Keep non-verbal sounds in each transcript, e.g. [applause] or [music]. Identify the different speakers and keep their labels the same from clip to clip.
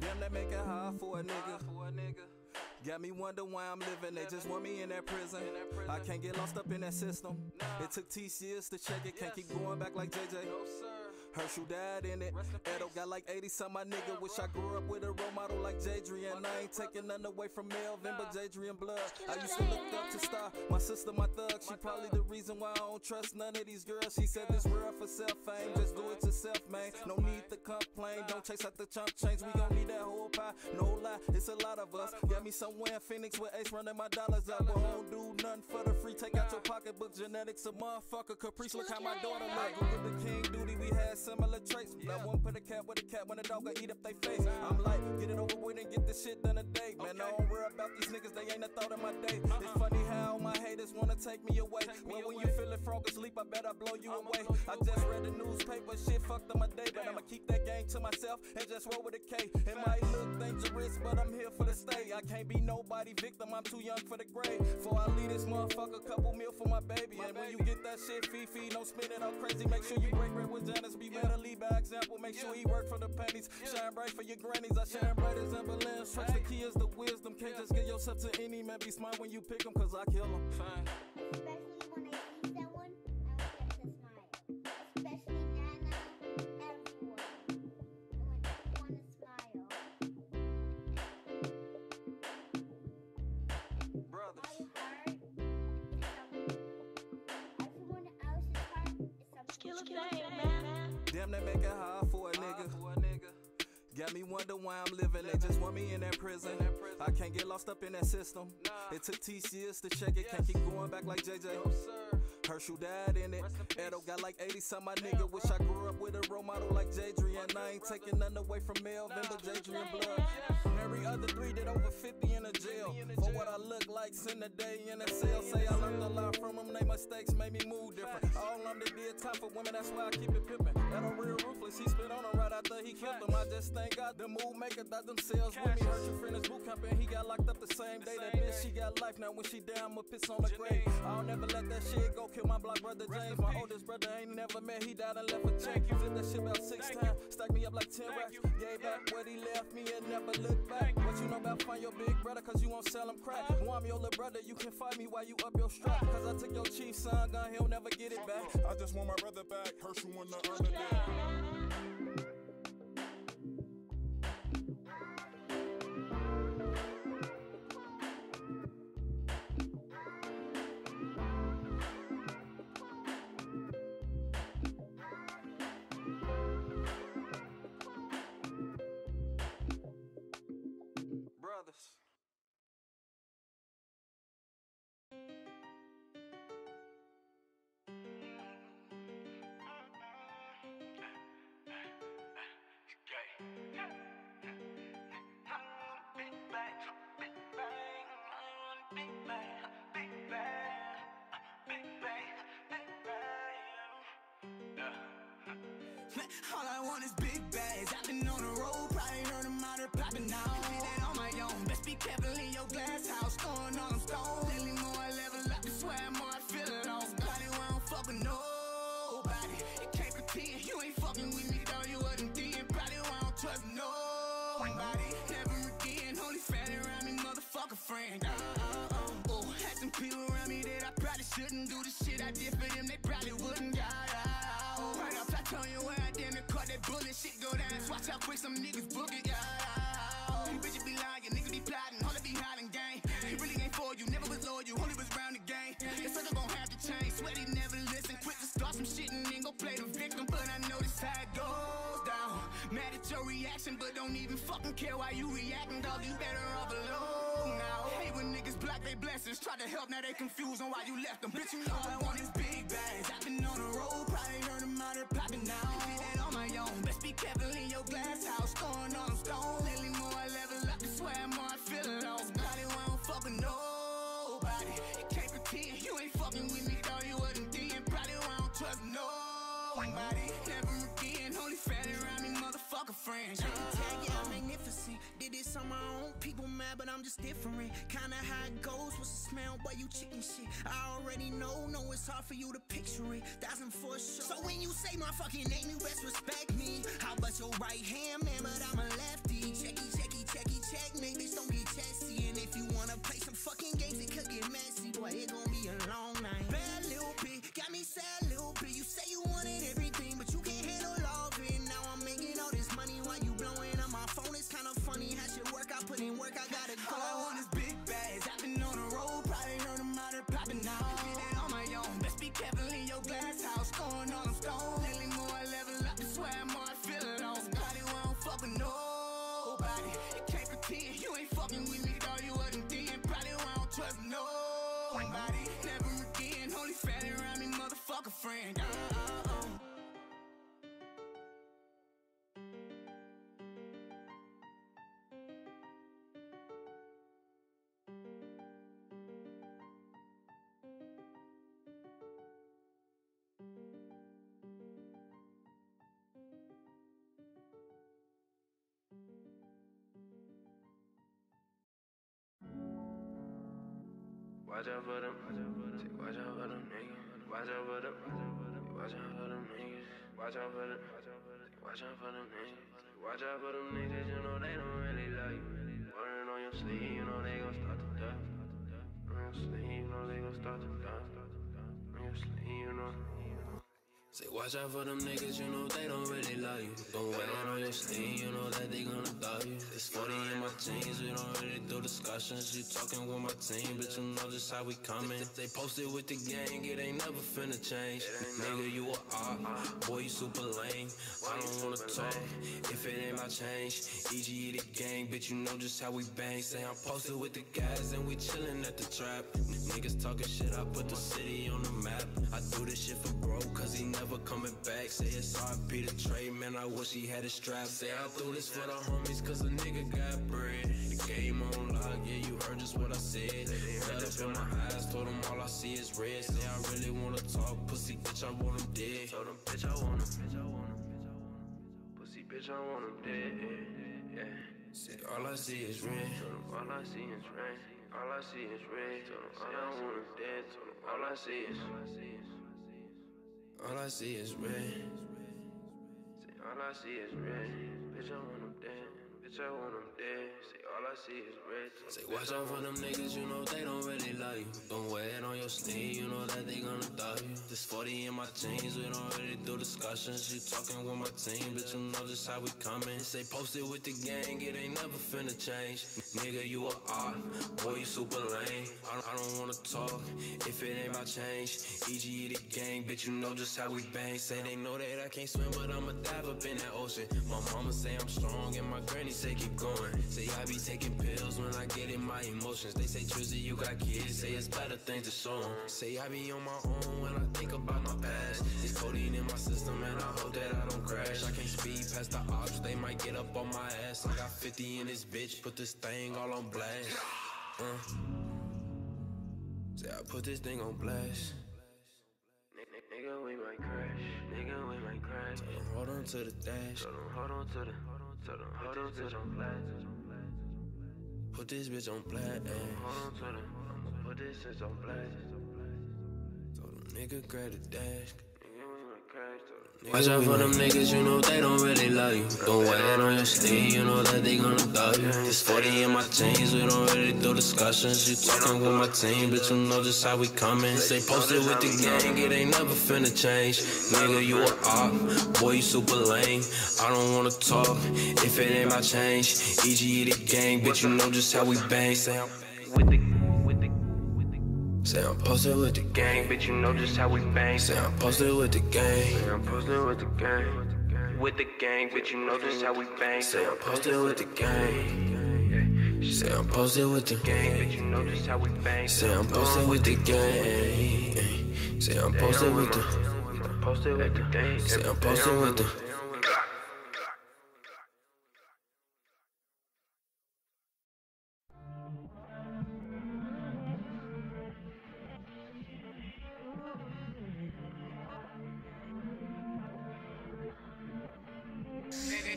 Speaker 1: Damn, that make it hard for a nigga. Got me wonder why I'm living. They just want me in that prison. I can't get lost up in that system. It took TCS to check it. Can't keep going back like JJ. Herschel died in it. Edo got like 80 some my nigga. Wish I grew up with a role model like Jadrian. I ain't taking none away from Melvin, but Jadrian blood. I used to look up to Star. My sister, my thug. She probably the reason why I don't trust none of these girls. She said this world for self fame. Just do it yourself, man. No need to complain. Don't chase out the chump change. We gon' need that whole pie. No lie, it's a lot of us. Got me somewhere in Phoenix with Ace running my dollars out. But won't do nothing for the free. Take out your pocketbook. Genetics a motherfucker. Caprice, look how my daughter look. With the king duty, we had similar traits. But I won't put a cat with a cat when a dog gon' eat up they face. I'm like, get it over with and get this shit done today. Man, I don't worry about these niggas, they ain't a thought of my day. It's funny how my haters wanna take me away. Well, when you feelin' frog asleep, I bet I blow you away. I just read the newspaper, shit fucked up my day. But I'ma keep that game to myself and just roll with a K. It might look dangerous, but I'm here for the stay. I can't be nobody victim, I'm too young for the grave. Before I leave this motherfucker, couple meal for my baby. And when you get that shit, Fifi, don't spend it all crazy. Make sure you break bread with Janice, be better, lead by example. Make sure he work for the pennies. Shine bright for your grannies. I shine bright as ambulance. Trust the key is the wisdom. Can't just give yourself to any man. Be smart when you pick him, cause I kill him. Fine.
Speaker 2: Especially when I see someone, I want them to smile. Especially Nana, everyone. I want everyone to smile.
Speaker 1: Brothers.
Speaker 2: All you
Speaker 1: Damn, that make it hard for a nigga. Got me wonder why I'm living. They just want me in that prison. I can't get lost up in that system. It took TCS to check it. Can't keep going back like JJ. Herschel died in it. Edo got like 80 some my nigga. Wish I grew up with a role model like Jadrian. I ain't taking nothing away from Melvin, but Jadrian blood. Every other three did over 50 in a jail. For what I look like, send a day in a cell. Say I learned a lot from them, they mistakes made me move different. All them they did time for women, that's why I keep it pimpin'. That a real ruthless, he spit on them right after he killed them. I just thank God the move maker thought themselves with me. Hurt your friend his boot camp and he got locked up the same day. That bitch, she got life now when she down, I'ma piss on the grave. I'll never let that shit go, kill my block brother James. My oldest brother ain't never met, he died and left a check. Flip that shit about six times, stack me up like 10 racks. Gave back what he left me and never looked back. What you know about find your big brother, cause you won't sell him crack. Well, I'm your little brother, you can find me while you up your strap. Cause I took your chief son gun, he'll never get it back.
Speaker 3: I just want my brother back. Herschel wanna earn the day.
Speaker 4: All I want is big bags. I've been on the road, probably heard them out there popping now. Did that on my own. Best be careful in your glass house, throwing on them stones. Lately more I level up, I swear more I feel it on. Body where I don't fuck with nobody. You can't pretend you ain't fucking with me, though you wasn't then. Probably where I don't trust nobody. Never again, only family around me, motherfucker friend. Uh, uh, uh. Oh, had some people around me that I probably shouldn't do the shit I did for them, they probably wouldn't. Yeah. That bullet shit go down. Watch how quick some niggas book it. Yeah. You bitches be lying, niggas be plotting, all be hiding gang. He really ain't for you, never was loyal, you only was round the game. It's sucker gon' have to change, swear he never listen. Quick to start some shit and then go play the victim, but I know this how it goes down. Mad at your reaction, but don't even fucking care why you reacting, dog. You better off alone their blessings, try to help, now they confused on why you left them. Bitch, you know I want is big bags. I've been on the road, probably heard them out there popping now. Did that on my own. Best be careful in your glass house, throwing on them stones. Lately more I level up, I swear more I feel it on. Body where I don't fuck with nobody. You can't pretend you ain't fucking with me, though you wasn't then. Probably where I don't trust nobody. Never again, only family around me, motherfucker friends.
Speaker 5: On my own. People mad
Speaker 4: but I'm just different. Kinda how it goes. What's the smell? Boy, you chicken shit. I already know, know it's hard for you to picture it. Thousand for sure. So when you say my fucking name, you best respect me. How about your right hand, man? But I'm a lefty. Checky, checky, checky, check. Maybe don't get chessy. And if you wanna play some fucking games, it could get messy. Boy, it gon' be a long night. Bad little bit, got me sad shit work. I work, I gotta go. All I want is
Speaker 5: Watch out for them. Watch out for them niggas. Watch out for them. Watch out for them niggas. Watch out for them. Watch out for them niggas. Watch out for them niggas. You know they don't really like you. Wearing on your sleeve, you know they gon' start to die. On your sleeve, you know they gon' start to die. On your sleeve, you know. Say, watch out for them niggas, you know they don't really love you. Don't wear on your sleeve, you know that they gonna dog you. It's 40 in my jeans, we don't really do discussions. You talking with my team, but you know just how we coming. They posted with the gang, it ain't never finna change. Nigga, you a op, boy, you super lame. I don't wanna talk if it ain't my change. EG the gang, bitch, you know just how we bang. Say I'm posted with the guys and we chillin' at the trap. Niggas talking shit, I put the city on the map. I do this shit for bro, cause he never coming back. Say it's RP the trade, man, I wish he had a strap. Say I do this for the homies, cause a nigga got bread. The game on lock, yeah, you heard just what I said. Red up in my eyes, told them all I see is red. Say I really wanna talk, pussy bitch, I want him dead. Told them, bitch, I want him, bitch, I want him, bitch, I want him. Pussy bitch, I want him dead, yeah. Say all I see is red. All I see is red. All I see is red. All I want him dead. All I see is. All I see is red. All I see is red. Bitch, I want him dead. Bitch, I want him dead. All I see is red. Say watch out for them niggas, you know they don't really love you. Don't wear it on your sleeve, you know that they gonna dog you. This 40 in my jeans, we don't really do discussions. You talking with my team, bitch, you know just how we coming. Say posted with the gang, it ain't never finna change. Nigga, you a op, boy, you super lame. I, I don't wanna talk if it ain't my change. EG the gang, bitch, you know just how we bang. Say they know that I can't swim, but I'ma dive up in that ocean. My mama say I'm strong, and my granny say keep going. Say I be taking pills when I get in my emotions. They say Trizzy, you got kids. Say it's better things to show 'em. Say I be on my own when I think about my past. It's codeine in my system, and I hope that I don't crash. I can't speed past the ops, they might get up on my ass. I got 50 in this bitch, put this thing all on blast. Uh. Say I put this thing on blast. Nigga, we might crash. Nigga, we might crash. Tell them hold on to the dash. Tell them hold on to the. Tell them hold on to the blast. Put this bitch on blast. Hold on to the. Put this bitch on blast. Told them nigga grab the dash. Watch out for them niggas, you know they don't really love you. Don't wear on your sleeve, you know that they gonna dog you. This 40 in my jeans, we don't really do discussions. You talking with my team, bitch, you know just how we coming. Stay posted with the gang, it ain't never finna change. Nigga, you a op, boy, you super lame. I don't wanna talk if it ain't my change. EG the gang, bitch, you know just how we bang. Say I'm with the Say I'm posted with the gang, bitch, you know just how we bang. Say I'm posted with the gang. Say I'm posted with the gang. With the gang, bitch, you know just how we bang. Say I'm posted with the gang. Say I'm posted with the gang, bitch, you know just how we bang. Say I'm posted with the gang. Say I'm posted with the. Posted with the gang. Say I'm posted with the.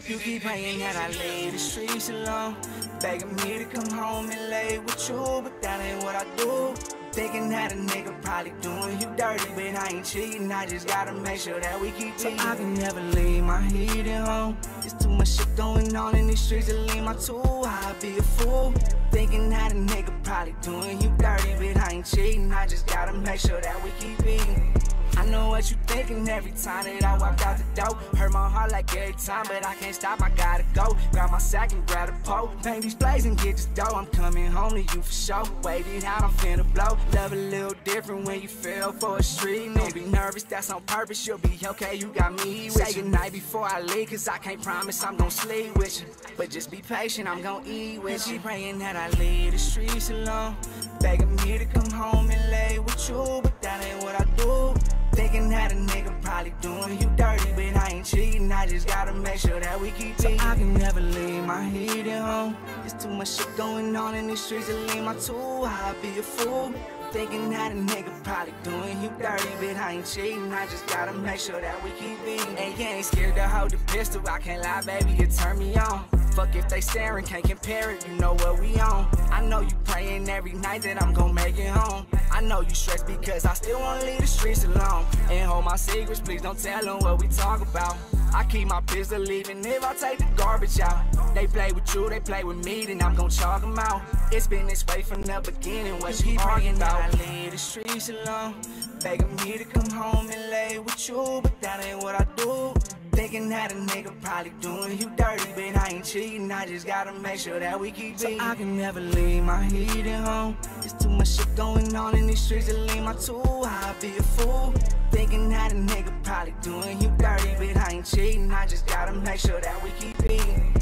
Speaker 6: You keep praying that I leave the streets alone. Begging me to come home and lay with you, but that ain't what I do. Thinking that a nigga probably doing you dirty, but I ain't cheating. I just gotta make sure that we keep so I can never leave my heat at home. There's too much shit going on in these streets to leave my tool. I'd be a fool. Thinking that a nigga probably doing you dirty, but I ain't cheating. I just gotta make sure that we keep eating. I know what you thinking every time that I walk out the door. Hurt my heart like every time, but I can't stop, I gotta go. Grab my sack and grab a pole. Paint these blades and get this dough. I'm coming home to you for sure. Wait it out, I'm finna blow. Love a little different when you feel for a street. Don't be nervous, that's on purpose. You'll be okay, you got me with Say goodnight before I leave, cause I can't promise I'm gon' sleep with you. But just be patient, I'm gon' eat with you. Praying that I leave the streets alone. Begging me to come home and lay with you, but that ain't what I do. Thinking that a nigga probably doing you dirty, but I ain't cheating. I just gotta make sure that we keep eating. I can never leave my heat at home. There's too much shit going on in these streets to leave my tool. I'd be a fool. Thinking that a nigga probably doing you dirty, but I ain't cheating. I just gotta make sure that we keep eating. And you ain't scared to hold the pistol. I can't lie, baby, it turn me on. Fuck if they staring, can't compare it, you know what we on. I know you praying every night that I'm gon' make it home. I know you stressed because I still wanna leave the streets alone. And hold my secrets, please don't tell them what we talk about. I keep my pistol even if I take the garbage out. They play with you, they play with me, then I'm gon' chalk them out. It's been this way from the beginning, what you arguing about? I leave the streets alone, begging me to come home and lay with you, but that ain't what I do. Thinking that a nigga probably doing you dirty, but I ain't cheating. I just gotta make sure that we keep beating. So I can never leave my heat at home. There's too much shit going on in these streets to leave my tool. I'd be a fool. Thinking that a nigga probably doing you dirty, but I ain't cheating. I just gotta make sure that we keep beating.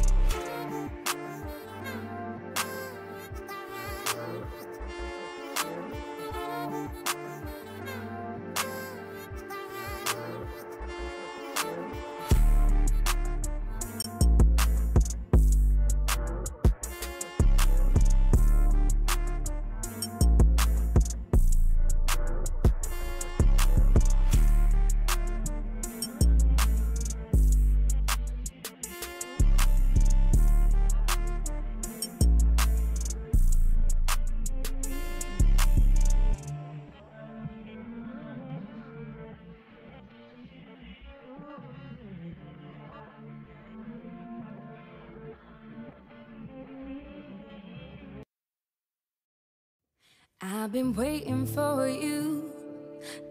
Speaker 7: I've been waiting for you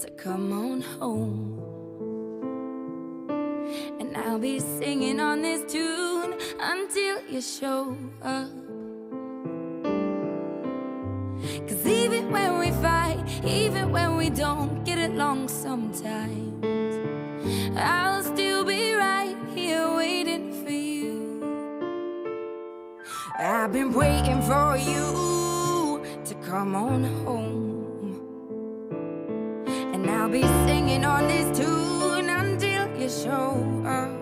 Speaker 7: to come on home. And I'll be singing on this tune until you show up. Cause even when we fight, even when we don't get along sometimes, I'll still be right here waiting for you. I've been waiting for you come on home. And I'll be singing on this tune until you show up.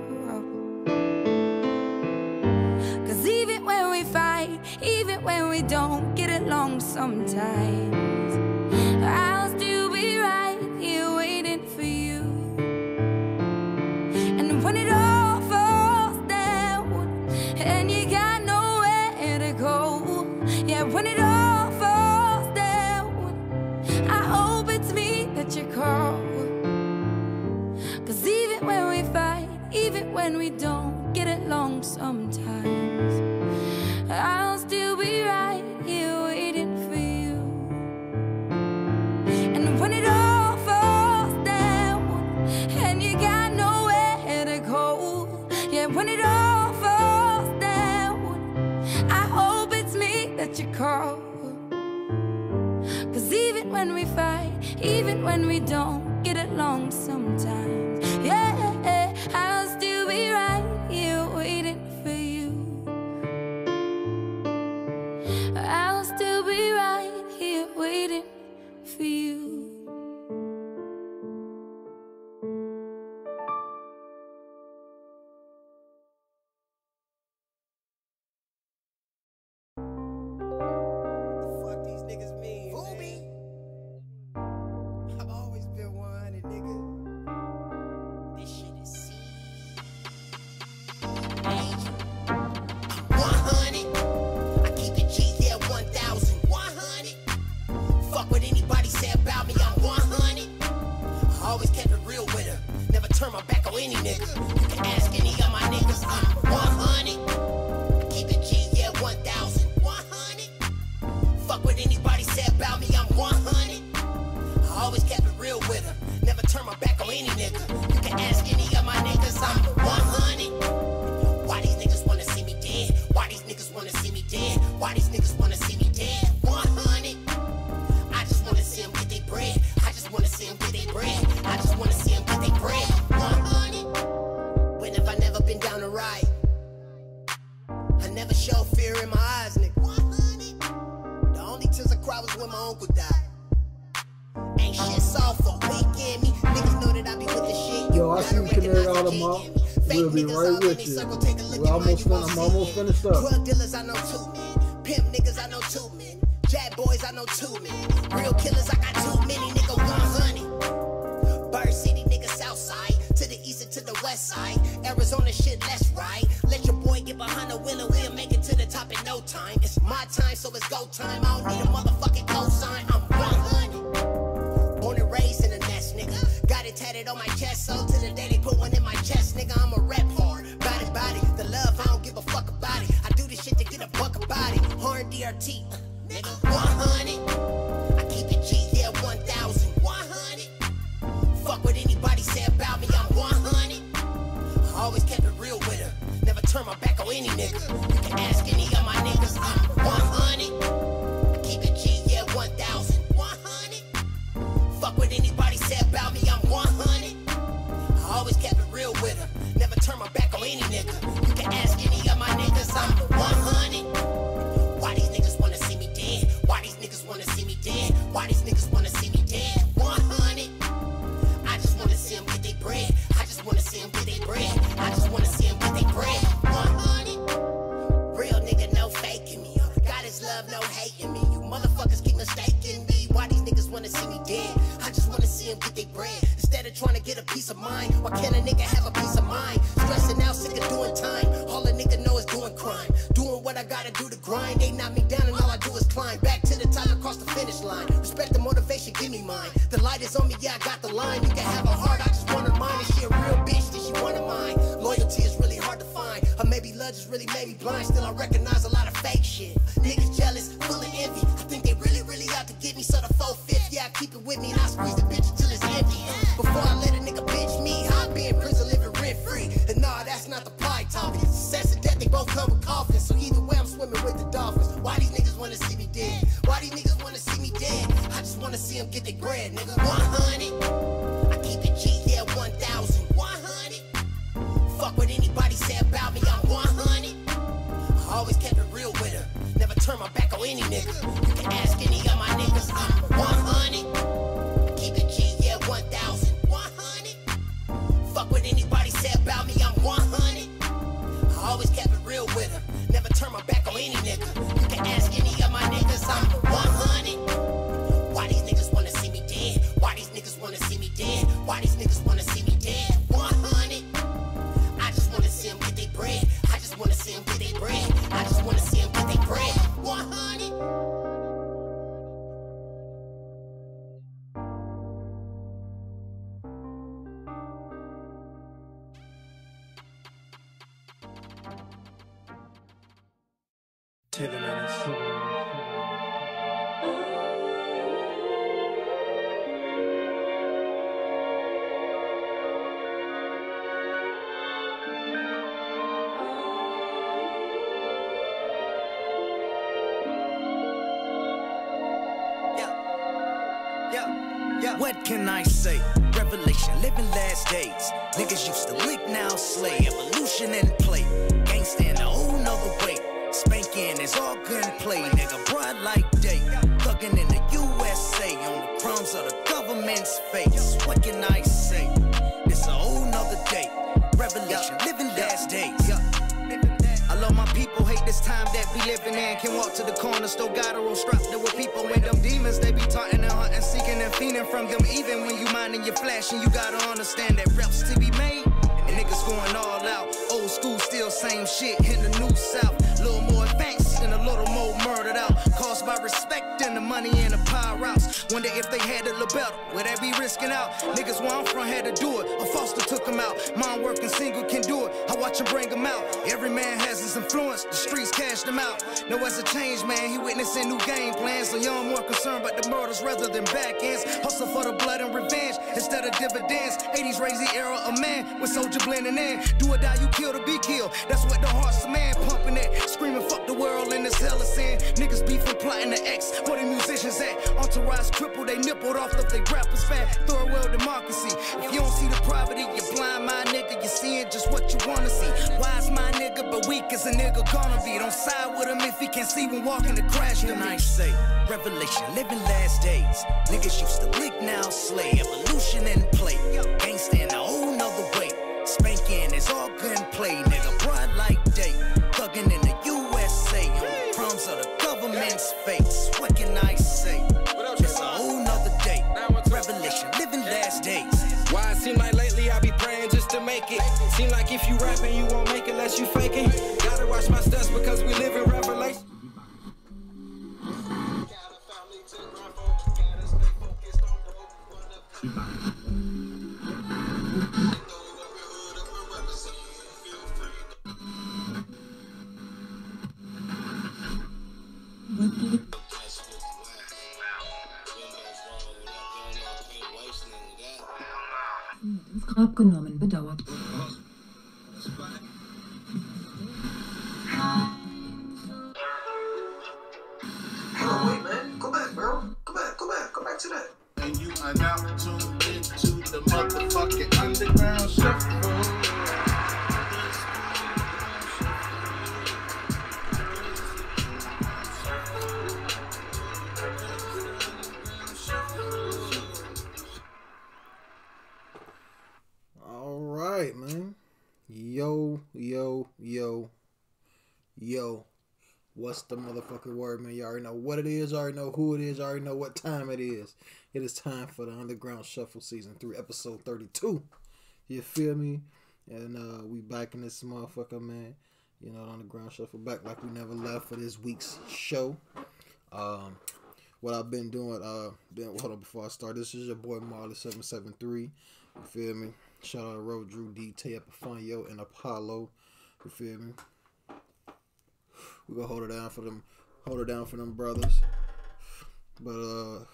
Speaker 7: Cause even when we fight, even when we don't get along sometimes, when we don't get it along sometimes, I'll still be right here waiting for you. And when it all falls down and you got nowhere to go, yeah, when it all falls down, I hope it's me that you call. Cause even when we fight, even when we don't get along sometimes,
Speaker 8: I'm almost finished up.
Speaker 9: can I say?
Speaker 10: Revelation, living last days. Niggas used to lick, now slay. Evolution and play. Gangsta in a whole nother way. Spanking is all gunplay, nigga. Broad like day. Thugging in the USA on the crumbs of the government's face. What can I say? you gotta understand that reps to be made. And niggas going all out. Old school, still same shit in the new south. Little more advanced and a little more murdered out. Caused by respect and the money and the power routes. Wonder if they had a little better. Would they be risking out? Niggas where I'm from had to do it. A foster took them out. Mom working single can do it. I watch him bring them out. Every man has his influence. The streets cashed them out. Know as a change man, he witnessing new game plans. So young more concerned about the murders rather than back ends. Hustle for the blood and revenge instead of dividends. 80s raised the era of man with soldier blending in. Do or die, you kill to be killed. That's what the heart's of man pumping at. Screaming fuck the world in this hell of sin. Niggas beefing, plotting the X. Where the musicians at? Entourage crippled, they nippled off if they rappers fat. Third world democracy. If you don't see the poverty, you're blind, my nigga. You're seeing just what you wanna see. Wise my nigga, but weak as a nigga gonna be. Don't side with him if he can't see when walking the crash. Then I say, revelation, living last days. Niggas used to lick, now slay. Evolution and play. Gangsta in a whole nother way. Spanking is all gunplay, nigga.
Speaker 11: Seem like if you rapping, you won't make it unless you faking. Gotta watch my steps because we live in revelation.
Speaker 12: Hm, ins Grab genommen, bedauert.
Speaker 13: Oh, back to that.
Speaker 14: And you are now tuned into the motherfucking underground shuffle.
Speaker 15: All right, man. Yo, yo, yo, yo. What's the motherfucking word, man? You already know what it is. Already know who it is. Already know what time it is. It is time for the Underground Shuffle Season 3, Episode 32. You feel me? And uh we back in this motherfucker, man. You know, the Underground Shuffle back like we never left for this week's show. Um, what I've been doing, uh, been hold on before I start. This is your boy Marley seven seven three. You feel me? Shout out to Road Drew D, Tay Epifanio, and Apollo. You feel me? We gonna hold it down for them, hold it down for them brothers. But uh,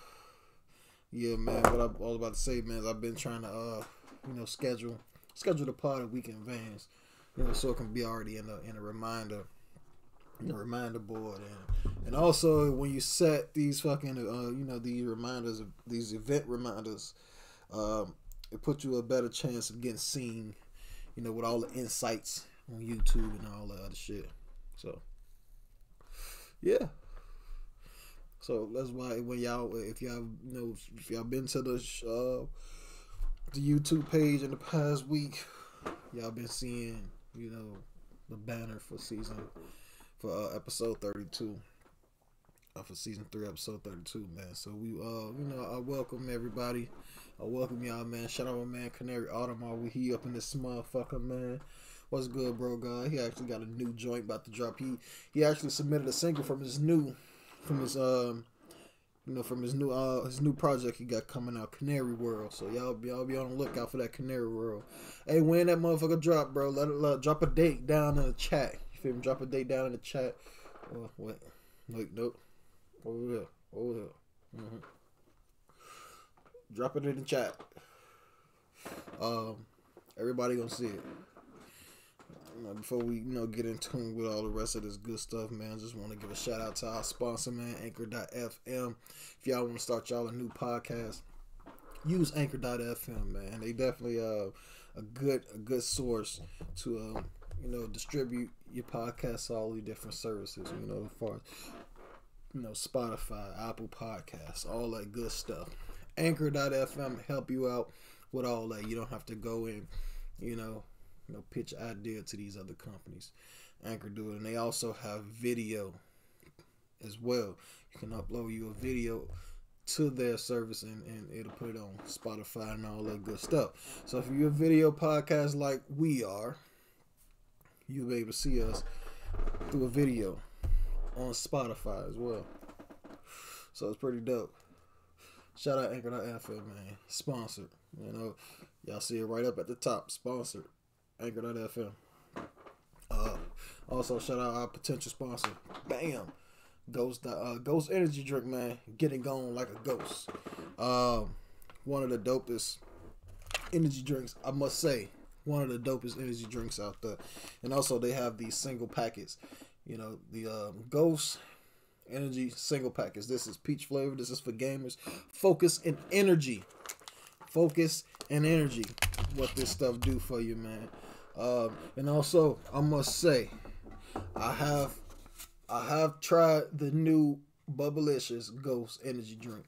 Speaker 15: yeah, man. What I, I was about to say, man, is I've been trying to uh, you know, schedule schedule the pod a week in advance, you know, so it can be already in a in a reminder, in a reminder board, and and also when you set these fucking uh, you know, these reminders, these event reminders, um, it puts you a better chance of getting seen, you know, with all the insights on YouTube and all that other shit. So, yeah. So that's why when y'all, if y'all, you know, if y'all been to the uh, the YouTube page in the past week, y'all been seeing, you know, the banner for season for uh, episode thirty two. Uh, for season three, episode thirty-two, man. So we, uh, you know, I welcome everybody. I welcome y'all, man. Shout out my man Canary Audemare. We he up in this motherfucker, man. What's good, bro? God, he actually got a new joint about to drop. He he actually submitted a single from his new, from his um, you know, from his new uh his new project he got coming out, Canary World. So y'all be y'all be on the lookout for that Canary World. Hey, when that motherfucker drop, bro, let it let, drop a date down in the chat. You feel me? Drop a date down in the chat. Oh, wait, wait, nope. Over here, over here. Mm-hmm. Drop it in the chat. Um, everybody gonna see it. Know, before we you know get in tune with all the rest of this good stuff, man, I just want to give a shout out to our sponsor, man, Anchor.fm. If y'all want to start y'all a new podcast, use Anchor.fm, man. They definitely uh a good a good source to um you know distribute your podcast to all the different services. You know, as far as you know, Spotify, Apple Podcasts, all that good stuff. Anchor.fm help you out with all that. You don't have to go in, you know, you know, pitch idea to these other companies. Anchor do it, and they also have video as well. You can upload you a video to their service, and, and it'll put it on Spotify and all that good stuff. So if you're a video podcast like we are, you'll be able to see us through a video on Spotify as well. So it's pretty dope. Shout out Anchor.fm, man. Sponsored. You know, y'all see it right up at the top. Sponsored. Anchor.fm. Uh, also, shout out our potential sponsor. Bam. Ghost uh, Ghost Energy Drink, man. Getting gone like a ghost. Um, one of the dopest energy drinks, I must say. One of the dopest energy drinks out there. And also, they have these single packets. You know, the um, Ghost Energy single packets. This is peach flavor. This is for gamers. Focus and energy. Focus and energy. What this stuff do for you, man. Um, and also, I must say, I have I have tried the new Bubblicious Ghost Energy Drink.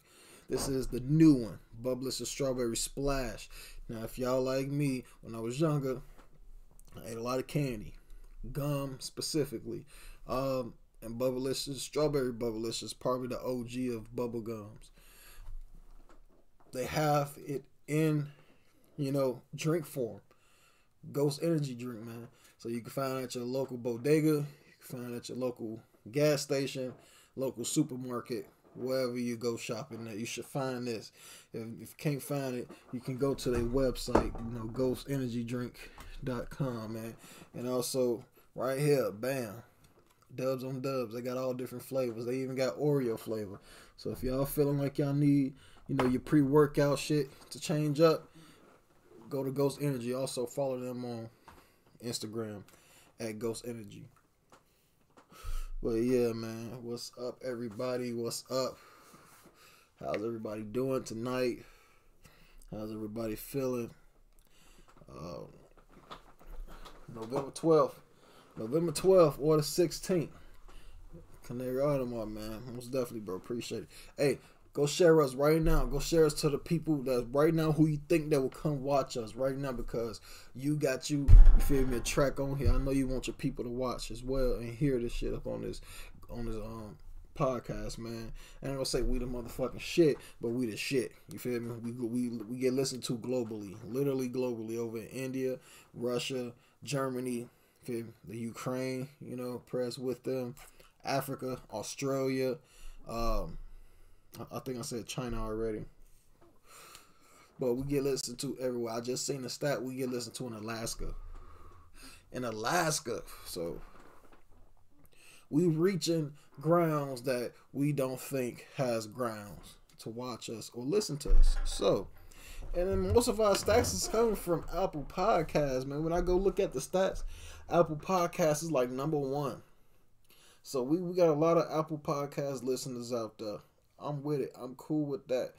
Speaker 15: This is the new one, Bubblicious Strawberry Splash. Now, if y'all like me, when I was younger, I ate a lot of candy, gum specifically, um, and Bubblicious Strawberry Bubblicious, probably the OG of bubble gums. They have it in, you know, drink form. Ghost Energy Drink, man. So you can find at your local bodega, you can find at your local gas station, local supermarket, wherever you go shopping at. You should find this. If, if you can't find it, you can go to their website, you know, ghostenergydrink.com, man. And also, right here, bam, dubs on dubs. They got all different flavors. They even got Oreo flavor. So if y'all feeling like y'all need, you know, your pre-workout shit to change up, go to Ghost Energy. Also follow them on Instagram at Ghost Energy. But yeah, man, what's up, everybody? What's up? How's everybody doing tonight? How's everybody feeling? Uh, November 12th. November 12th or the 16th. Canary Audemare, man. Most definitely, bro. Appreciate it. Hey, go share us right now. Go share us to the people that right now who you think that will come watch us right now because you got you, you feel me, a track on here. I know you want your people to watch as well and hear this shit up on this on this um podcast, man. I ain't gonna say we the motherfucking shit, but we the shit. You feel me? We we we get listened to globally, literally globally over in India, Russia, Germany, feel me? the Ukraine. You know, press with them, Africa, Australia. Um, I think I said China already. But we get listened to everywhere. I just seen the stat we get listened to in Alaska. In Alaska. So we reaching grounds that we don't think has grounds to watch us or listen to us. So and then most of our stats is coming from Apple Podcasts, man. When I go look at the stats, Apple Podcasts is like number one. So we, we got a lot of Apple Podcast listeners out there. I'm with it. I'm cool with that.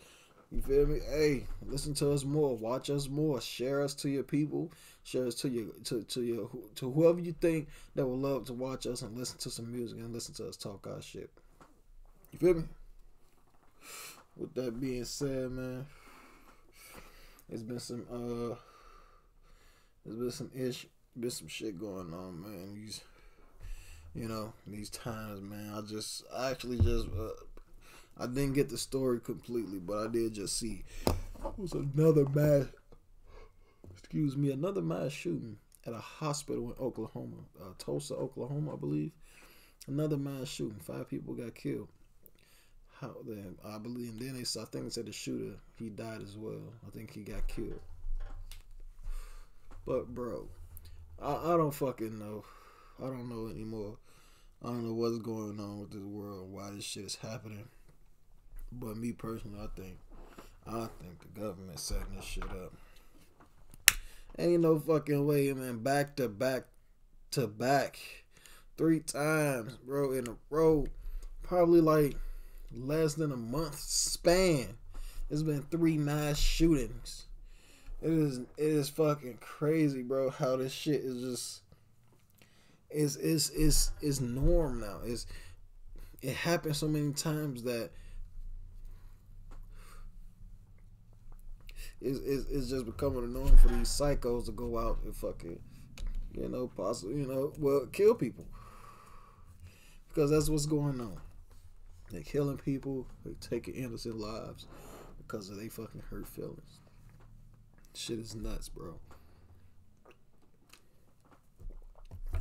Speaker 15: You feel me? Hey, listen to us more. Watch us more. Share us to your people. Share us to your to, to your to whoever you think that would love to watch us and listen to some music and listen to us talk our shit. You feel me? With that being said, man, it's been some uh, there's been some ish, been some shit going on, man. These, you know, these times, man. I just, I actually just. Uh, I didn't get the story completely, but I did just see it was another mass. Excuse me, another mass shooting at a hospital in Oklahoma, uh, Tulsa, Oklahoma, I believe. Another mass shooting. Five people got killed. How then? I believe, and then they. I think they said the shooter he died as well. I think he got killed. But bro, I, I don't fucking know. I don't know anymore. I don't know what's going on with this world. Why this shit is happening. But me personally, I think I think the government setting this shit up. Ain't no fucking way, man. Back to back to back, three times, bro, in a row. Probably like less than a month span. It's been three mass shootings. It is it is fucking crazy, bro. How this shit is just is is is is norm now. Is it happens so many times that it's, it's, just becoming a norm for these psychos to go out and fucking, you know, possibly, you know, well, kill people. Because that's what's going on. They're killing people, they're taking innocent lives because of they fucking hurt feelings. Shit is nuts, bro. I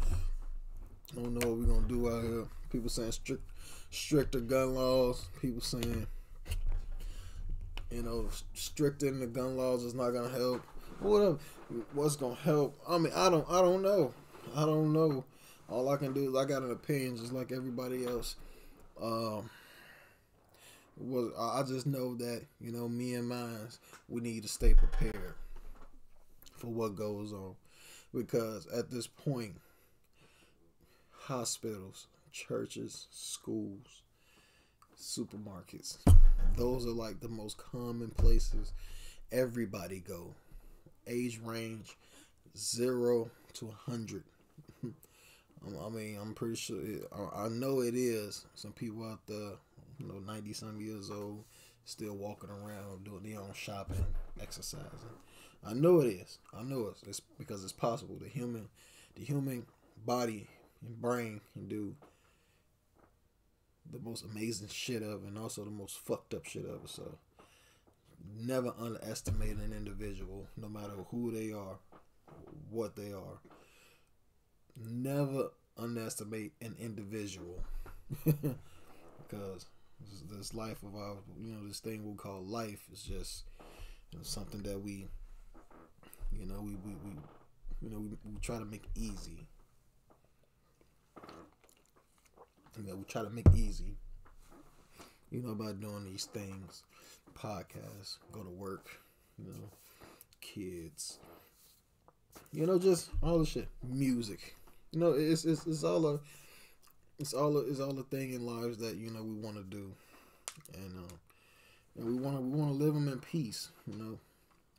Speaker 15: don't know what we're gonna do out here. People saying strict, stricter gun laws. People saying you know, stricting the gun laws is not gonna help. Whatever, what's gonna help? I mean, I don't, I don't know. I don't know. All I can do is I got an opinion, just like everybody else. Um, was I just know that you know me and mine, we need to stay prepared for what goes on, because at this point, hospitals, churches, schools, supermarkets, those are like the most common places everybody go. Age range zero to hundred. [laughs] I mean, I'm pretty sure. It, I know it is. Some people out there, you know, ninety some years old, still walking around doing their own shopping, exercising. I know it is. I know it's, it's because it's possible. The human, the human body and brain can do the most amazing shit of, and also the most fucked up shit of. So, never underestimate an individual, no matter who they are, what they are. Never underestimate an individual. [laughs] Because this, this, life of our you know this thing we call life is just you know, something that we you know we, we, we you know we, we try to make easy you know we try to make easy. You know by doing these things. Podcasts go to work you know kids. You know just all the shit. Music. You know, it's it's, it's all a it's all a, it's all a thing in lives that you know we want to do, and uh, and we want to we want to live them in peace. You know,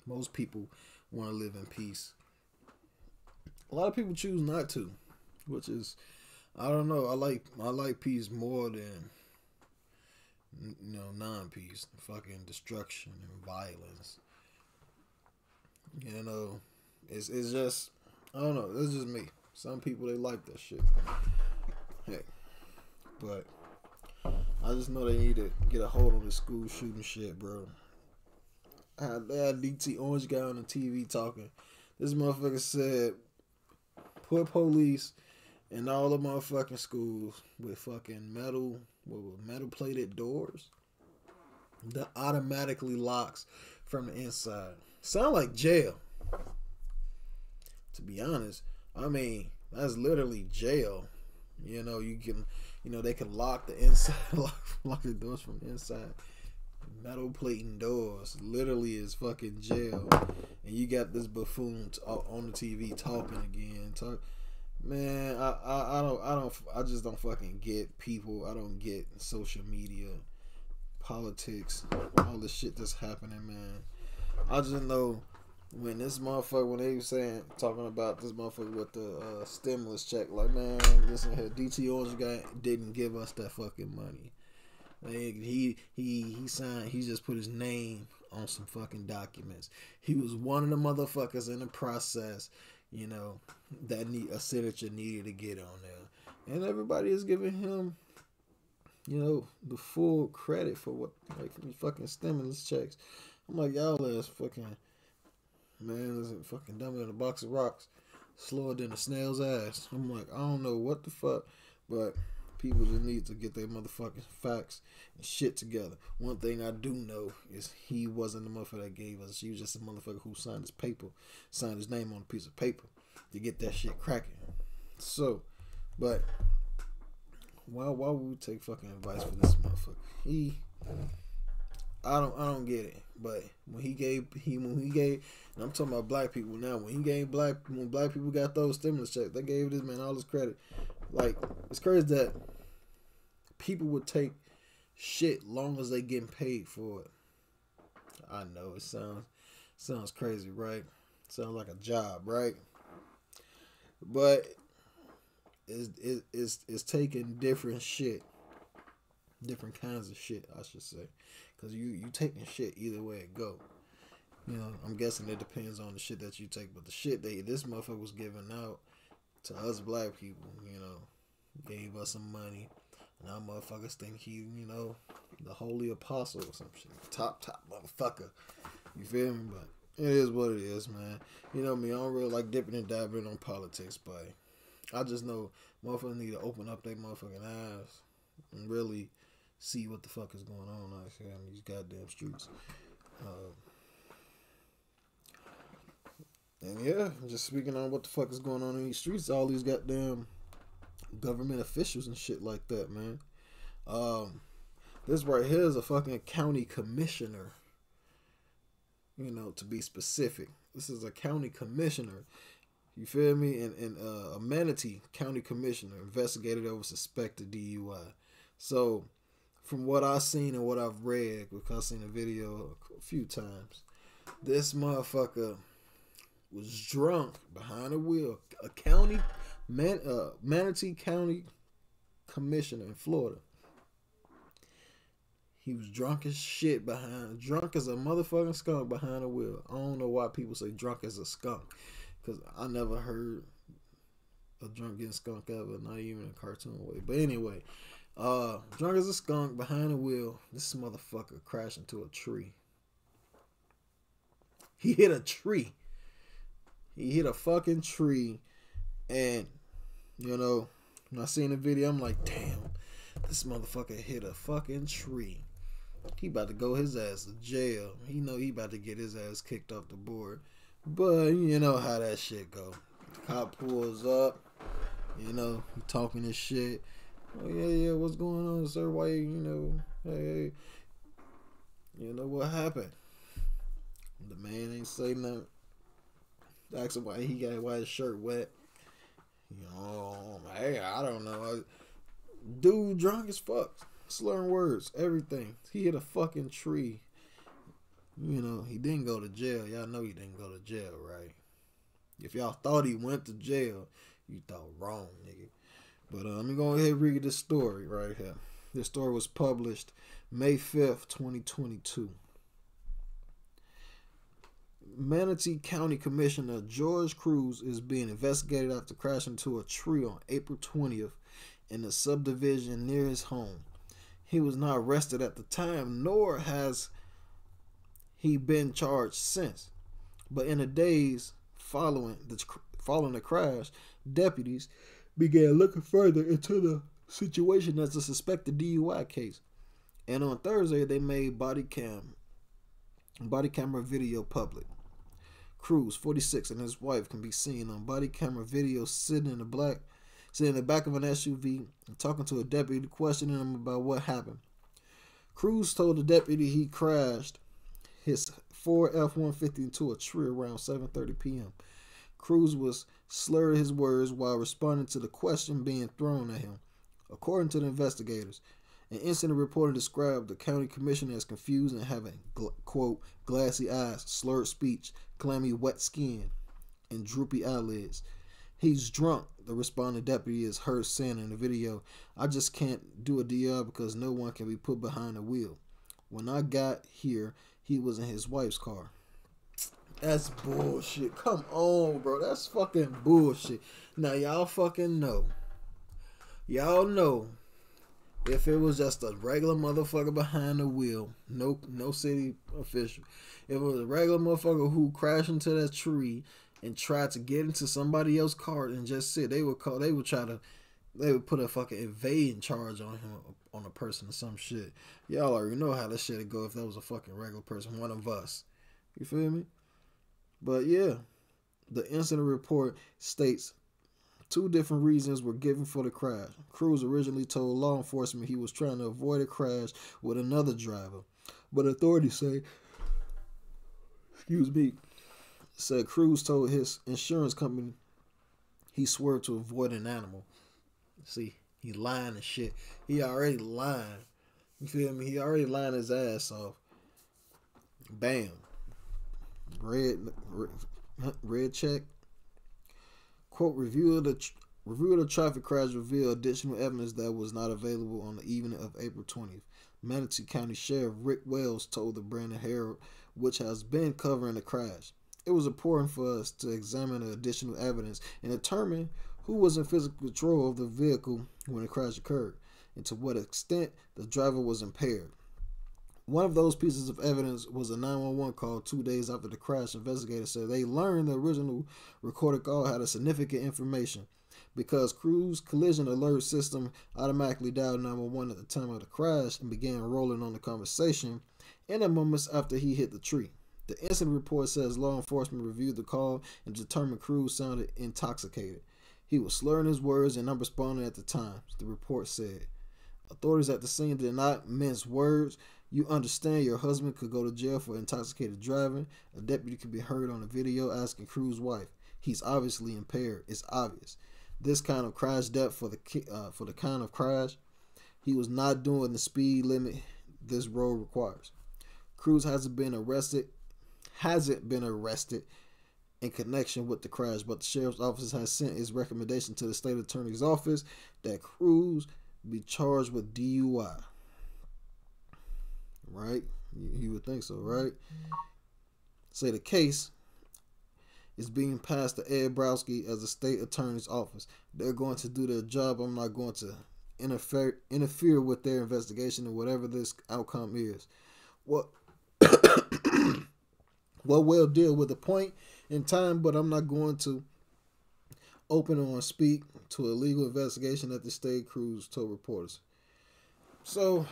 Speaker 15: most people want to live in peace. A lot of people choose not to, which is I don't know. I like I like peace more than you know non-peace, fucking destruction and violence. You know, it's it's just I don't know. It's just me. Some people they like that shit. Hey, but I just know they need to get a hold on the school shooting shit, bro. I had DT Orange guy on the TV talking. This motherfucker said, put police in all the motherfucking schools with fucking metal, with metal plated doors that automatically locks from the inside. Sound like jail. To be honest, I mean, that's literally jail. You know, you can, you know, they can lock the inside, [laughs] lock, lock the doors from the inside. Metal plating doors literally is fucking jail, and you got this buffoon t- uh, on the TV talking again. Talk, man, I, I, I don't, I don't, I just don't fucking get people. I don't get social media, politics, all the shit that's happening, man. I just know when this motherfucker when they were saying talking about this motherfucker with the uh, stimulus check, like man, listen here, DT Orange guy didn't give us that fucking money. Like, he he he signed. He just put his name on some fucking documents. He was one of the motherfuckers in the process, you know, that need a signature needed to get on there, and everybody is giving him, you know, the full credit for what like fucking stimulus checks. I'm like y'all is fucking Man, is it fucking dumber than a box of rocks, slower than a snail's ass. I'm like, I don't know what the fuck, but people just need to get their motherfucking facts and shit together. One thing I do know is he wasn't the motherfucker that gave us. He was just a motherfucker who signed his paper, signed his name on a piece of paper to get that shit cracking. So, but why why would we take fucking advice from this motherfucker? He I don't I don't get it. But when he gave he when he gave and I'm talking about black people now, when he gave black when black people got those stimulus checks, they gave this man all his credit. Like it's crazy that people would take shit long as they getting paid for it. I know it sounds sounds crazy, right? Sounds like a job, right? But it's, it's, it's taking different shit different kinds of shit, I should say, because you you taking shit either way it go. You know, I'm guessing it depends on the shit that you take, but the shit they this motherfucker was giving out to us black people, you know, gave us some money. Now motherfuckers think he, you know, the holy apostle or some shit, top top motherfucker. You feel me? But it is what it is, man. You know me, I don't really like dipping and dabbing on politics, but I just know motherfuckers need to open up their motherfucking eyes and really see what the fuck is going on out here in these goddamn streets. Uh, and yeah, just speaking on what the fuck is going on in these streets, all these goddamn government officials and shit like that, man. Um, this right here is a fucking county commissioner. You know, to be specific, this is a county commissioner. You feel me? And, and uh, a Manatee County Commissioner investigated over suspected DUI. So, from what I've seen and what I've read, because I've seen the video a few times, this motherfucker was drunk behind the wheel. A county, man, uh, Manatee County Commissioner in Florida. He was drunk as shit behind, drunk as a motherfucking skunk behind the wheel. I don't know why people say drunk as a skunk, because I never heard a drunk getting skunk ever, not even in a cartoon way. But anyway, uh, drunk as a skunk behind the wheel. This motherfucker crashed into a tree. He hit a tree. He hit a fucking tree, and you know, when I seen the video, I'm like, damn, this motherfucker hit a fucking tree. He about to go his ass to jail. He know he about to get his ass kicked off the board. But you know how that shit go. Cop pulls up, you know, talking his shit. Oh yeah, yeah, what's going on, sir? Why you know, hey. You know what happened? The man ain't say nothing. Ask him why he got why his shirt wet. You know, hey, I don't know. Dude drunk as fuck. Slurring words, everything. He hit a fucking tree. You know, he didn't go to jail. Y'all know he didn't go to jail, right? If y'all thought he went to jail, you thought wrong, nigga. But uh, let me go ahead and read this story right here. This story was published May 5th, 2022. Manatee County Commissioner George Kruse is being investigated after crashing into a tree on April 20th in a subdivision near his home. He was not arrested at the time, nor has he been charged since. But in the days following the following the crash, deputies began looking further into the situation as a suspected DUI case. And on Thursday, they made body cam body camera video public. Kruse, 46, and his wife can be seen on body camera video sitting in the black sitting in the back of an SUV and talking to a deputy, questioning him about what happened. Kruse told the deputy he crashed his Ford F-150 into a tree around 7:30 p.m. Kruse was slurring his words while responding to the question being thrown at him. According to the investigators, an incident reporter described the county commissioner as confused and having, quote, glassy eyes, slurred speech, clammy wet skin, and droopy eyelids. He's drunk, the responding deputy is heard saying in the video. I just can't do a DL because no one can be put behind the wheel. When I got here, he was in his wife's car. That's bullshit. Come on, bro. That's fucking bullshit. Now, y'all fucking know. Y'all know if it was just a regular motherfucker behind the wheel, no no city official. If it was a regular motherfucker who crashed into that tree and tried to get into somebody else's car and just sit, they would call they would try to they would put a fucking invading charge on him on a person or some shit. Y'all already know how that shit would go if that was a fucking regular person, one of us. You feel me? But yeah, the incident report states two different reasons were given for the crash. Kruse originally told law enforcement he was trying to avoid a crash with another driver, but authorities say, excuse me, said Kruse told his insurance company he swerved to avoid an animal. See, he lying and shit. He already lying. You feel me? He already lying his ass off. Bam. Red, red, red check. Quote: Review of the tr- review of the traffic crash revealed additional evidence that was not available on the evening of April 20th. Manatee County Sheriff Rick Wells told the Bradenton Herald, which has been covering the crash. It was important for us to examine the additional evidence and determine who was in physical control of the vehicle when the crash occurred and to what extent the driver was impaired. One of those pieces of evidence was a 911 call two days after the crash. Investigators said they learned the original recorded call had a significant information because Kruse collision alert system automatically dialed 911 at the time of the crash and began rolling on the conversation. in the moments after he hit the tree. The incident report says law enforcement reviewed the call and determined Kruse sounded intoxicated. He was slurring his words and unresponding at the time, the report said. Authorities at the scene did not mince words. You understand your husband could go to jail for intoxicated driving. A deputy could be heard on a video asking Kruse's wife. He's obviously impaired. It's obvious. This kind of crash depth for the uh, for the kind of crash he was not doing the speed limit this road requires. Kruse hasn't been arrested hasn't been arrested in connection with the crash, but the sheriff's office has sent its recommendation to the state attorney's office that Kruse be charged with DUI. Right? You, would think so, right? Say the case is being passed to Ed Brodsky as the state attorney's office. They're going to do their job. I'm not going to interfere interfere with their investigation and whatever this outcome is. What will [coughs] deal with the point in time, but I'm not going to open or speak to a legal investigation at the state Kruse told reporters. So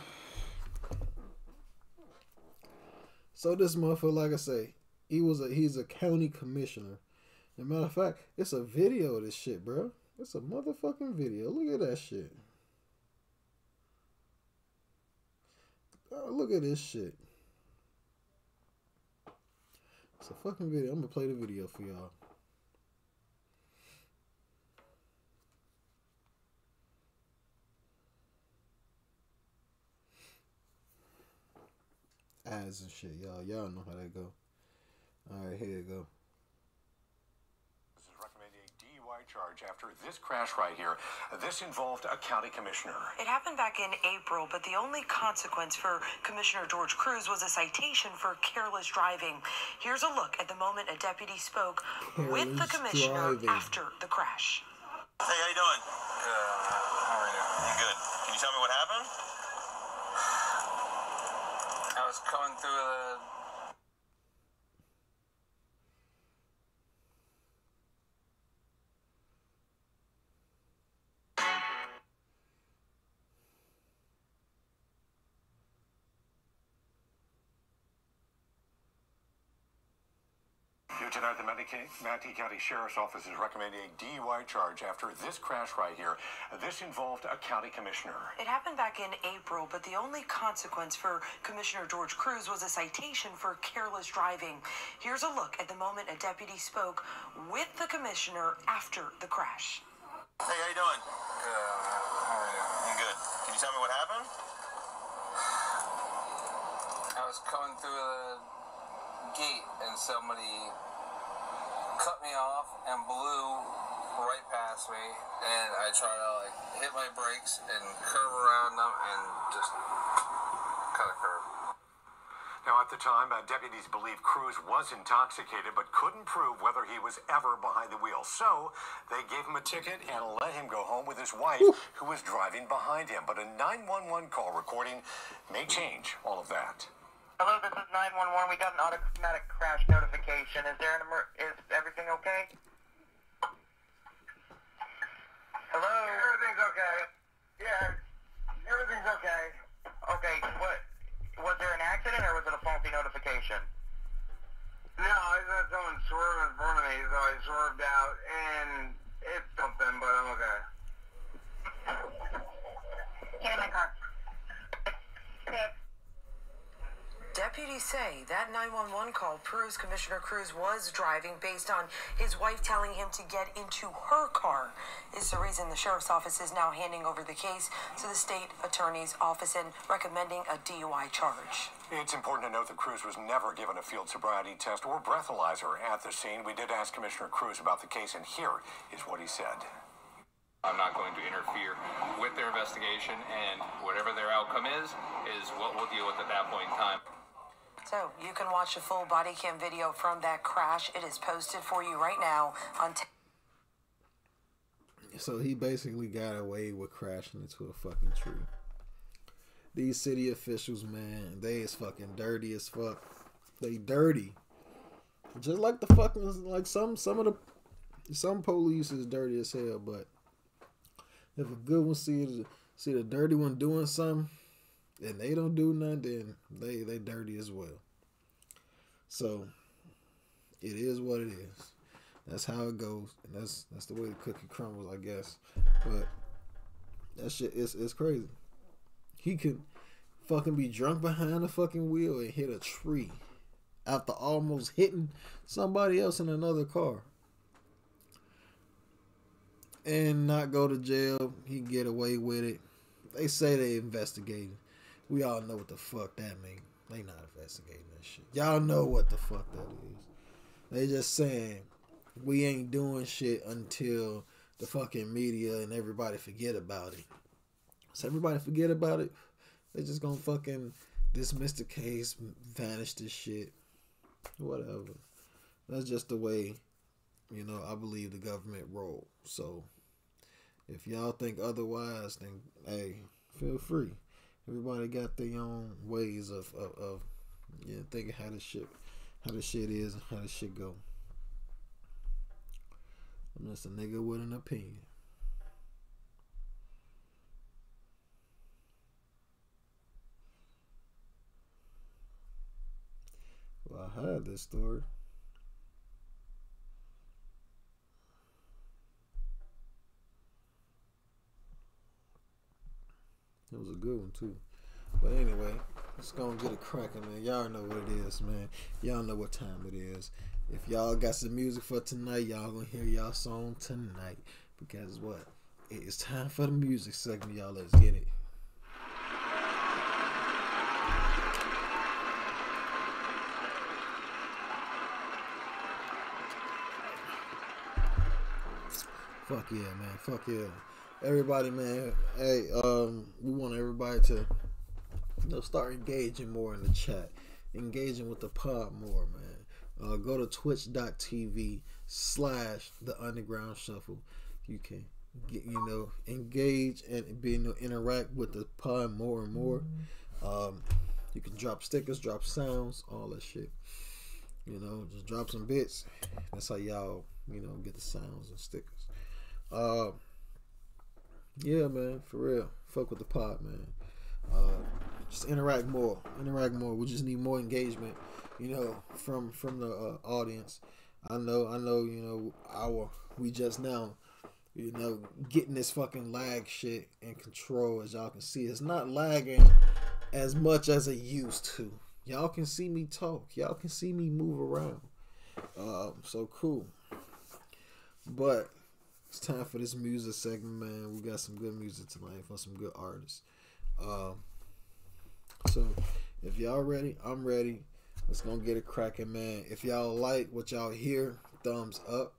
Speaker 15: so this motherfucker, like I say, he was a he's a county commissioner. As matter of fact, it's a video of this shit, bro. It's a motherfucking video. Look at that shit. Oh, look at this shit. It's a fucking video. I'm gonna play the video for y'all. Ads and shit, y'all. Y'all know how that go. All right, here you go.
Speaker 16: This is recommending a DUI charge after this crash right here. This involved a county commissioner.
Speaker 17: It happened back in April, but the only consequence for Commissioner George Kruse was a citation for careless driving. Here's a look at the moment a deputy spoke with the commissioner
Speaker 15: driving.
Speaker 17: after the crash.
Speaker 18: Hey, how you doing? Good. How are you? I'm good. Can you tell me what happened? Was coming through the.
Speaker 16: Tonight, the Manatee Manatee County Sheriff's Office is recommending a DUI charge after this crash right here. This involved a county commissioner.
Speaker 17: It happened back in April, but the only consequence for Commissioner George Kruse was a citation for careless driving. Here's a look at the moment a deputy spoke with the commissioner after the crash.
Speaker 18: Hey, how you doing? Good. How are you? I'm good. Can you tell me what happened? I was coming through the gate and somebody cut me off and blew right past me and I tried to like hit my brakes and curve around them and just cut a curve.
Speaker 16: Now, at the time, uh, deputies believe Kruse was intoxicated but couldn't prove whether he was ever behind the wheel. So they gave him a ticket and let him go home with his wife, who was driving behind him. But a 911 call recording may change all of that.
Speaker 19: Hello, this is 911. We got an automatic crash notification. Is there an emer- is everything okay? Hello? Everything's okay. Yeah, everything's okay. Okay, what? Was there an accident or was it a faulty notification?
Speaker 20: No, I thought someone swerved in front of me, so I swerved out and hit something, but I'm okay.
Speaker 19: Get in my car.
Speaker 17: Deputies say that 911 call proves Commissioner Kruse was driving based on his wife telling him to get into her car. Is the reason the sheriff's office is now handing over the case to the state attorney's office and recommending a DUI charge.
Speaker 16: It's important to note that Kruse was never given a field sobriety test or breathalyzer at the scene. We did ask Commissioner Kruse about the case, and here is what he said.
Speaker 21: I'm not going to interfere with their investigation, and whatever their outcome is, is what we'll deal with at that point in time.
Speaker 17: So you can watch a full body cam video from that crash. It is posted for you right now on. T-
Speaker 15: So he basically got away with crashing into a fucking tree. These city officials, man, they is fucking dirty as fuck. They dirty. Just like the fucking like some some of the some police is dirty as hell, but if a good one see see the dirty one doing something, and they don't do nothing, then they they dirty as well. So it is what it is. That's how it goes, and that's that's the way the cookie crumbles, I guess. But that shit is is crazy. He could fucking be drunk behind the fucking wheel and hit a tree after almost hitting somebody else in another car and not go to jail. He get away with it. They say they investigating. We all know what the fuck that mean. They not investigating that shit. Y'all know what the fuck that is. They just saying we ain't doing shit until the fucking media and everybody forget about it. So everybody forget about it. They just gonna fucking dismiss the case, vanish this shit, whatever. That's just the way, you know, I believe the government roll. So if y'all think otherwise, then hey, feel free. Everybody got their own ways of of, of yeah, thinking how the shit how this shit is and how the shit go. I'm just a nigga with an opinion. Well, I had this story. It was a good one too. But anyway, let's go and get it cracking, man. Y'all know what it is, man. Y'all know what time it is. If y'all got some music for tonight, y'all gonna hear y'all song tonight. Because what? It is time for the music segment, y'all. Let's get it. Fuck yeah, man. Fuck yeah. Everybody, man. Hey, um, we want everybody to you know start engaging more in the chat, engaging with the pod more, man. Uh, go to twitch.tv slash the underground shuffle. You can get you know engage and be you know, interact with the pod more and more. Um, you can drop stickers, drop sounds, all that shit. You know, just drop some bits. That's how y'all, you know, get the sounds and stickers. Uh, yeah, man, for real. Fuck with the pod, man. Uh, just interact more. Interact more. We just need more engagement, you know, from from the uh, audience. I know, I know, you know, our we just now, you know, getting this fucking lag shit in control. As y'all can see, it's not lagging as much as it used to. Y'all can see me talk. Y'all can see me move around. Um, so cool. But it's time for this music segment, man. We got some good music tonight for some good artists. Um, so if y'all ready, I'm ready. Let's gonna get it cracking, man. If y'all like what y'all hear, thumbs up.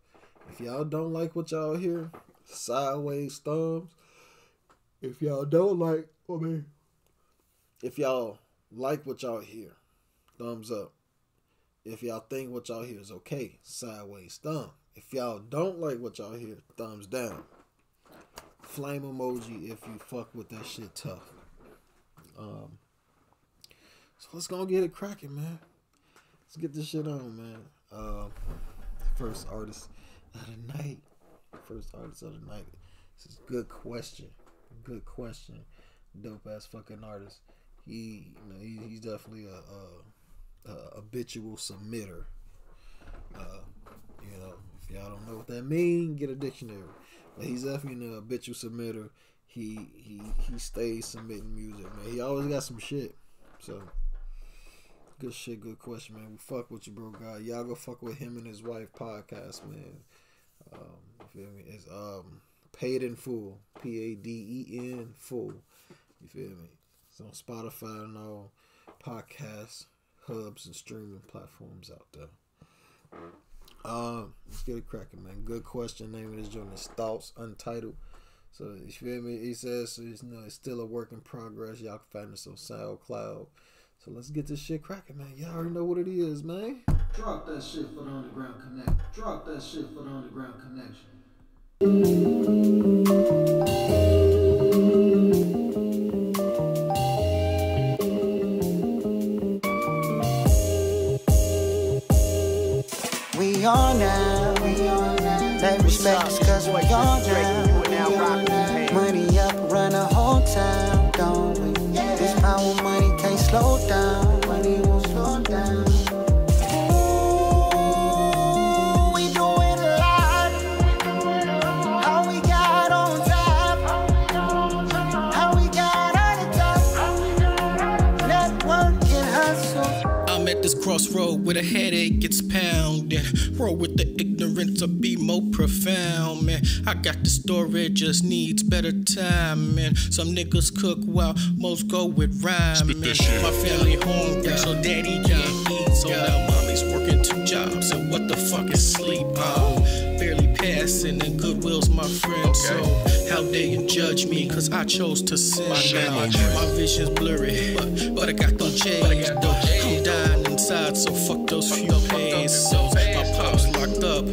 Speaker 15: If y'all don't like what y'all hear, sideways thumbs. If y'all don't like, I mean, if y'all like what y'all hear, thumbs up. If y'all think what y'all hear is okay, sideways thumb. If y'all don't like what y'all hear, thumbs down. Flame emoji if you fuck with that shit tough. Um, so let's go get it cracking, man. Let's get this shit on, man. Uh, first artist of the night. First artist of the night. This is good question. Good question. Dope ass fucking artist. He, you know, he, he's definitely a, a, a habitual submitter. Uh, you know, y'all don't know what that mean, get a dictionary. But he's definitely an habitual submitter. He he he stays submitting music, man. He always got some shit. So good shit, good question, man. We fuck with you, bro. guy. y'all go fuck with him and his wife podcast, man. Um, you feel me? It's um paid in full, P A D E N full. You feel me? It's on Spotify and all podcast hubs and streaming platforms out there. Um, let's get it cracking, man. Good question. Name of this joint is Thoughts Untitled. So you feel me? He says you know it's still a work in progress. Y'all can find us on SoundCloud. So let's get this shit cracking, man. Y'all already know what it is, man.
Speaker 22: Drop that shit for the underground connect. Drop that shit for the underground connection.
Speaker 23: Us cause we on now. Money up, run the whole town, don't we? This power money can't slow down.
Speaker 24: This crossroad where the headache gets pounding. Roll with the ignorance or be more profound, man. I got the story, just needs better timing. Some niggas cook while most go with rhyming. My family hungry, so daddy can't eat. So now mommy's working two jobs, and what the fuck is sleep? Oh, barely passing, and goodwill's my friend. So how dare you judge me? Cause I chose to sin. Now, my vision's blurry, but, but I got them J's. though. I'm dying inside, so fuck those few pesos. My pops locked up,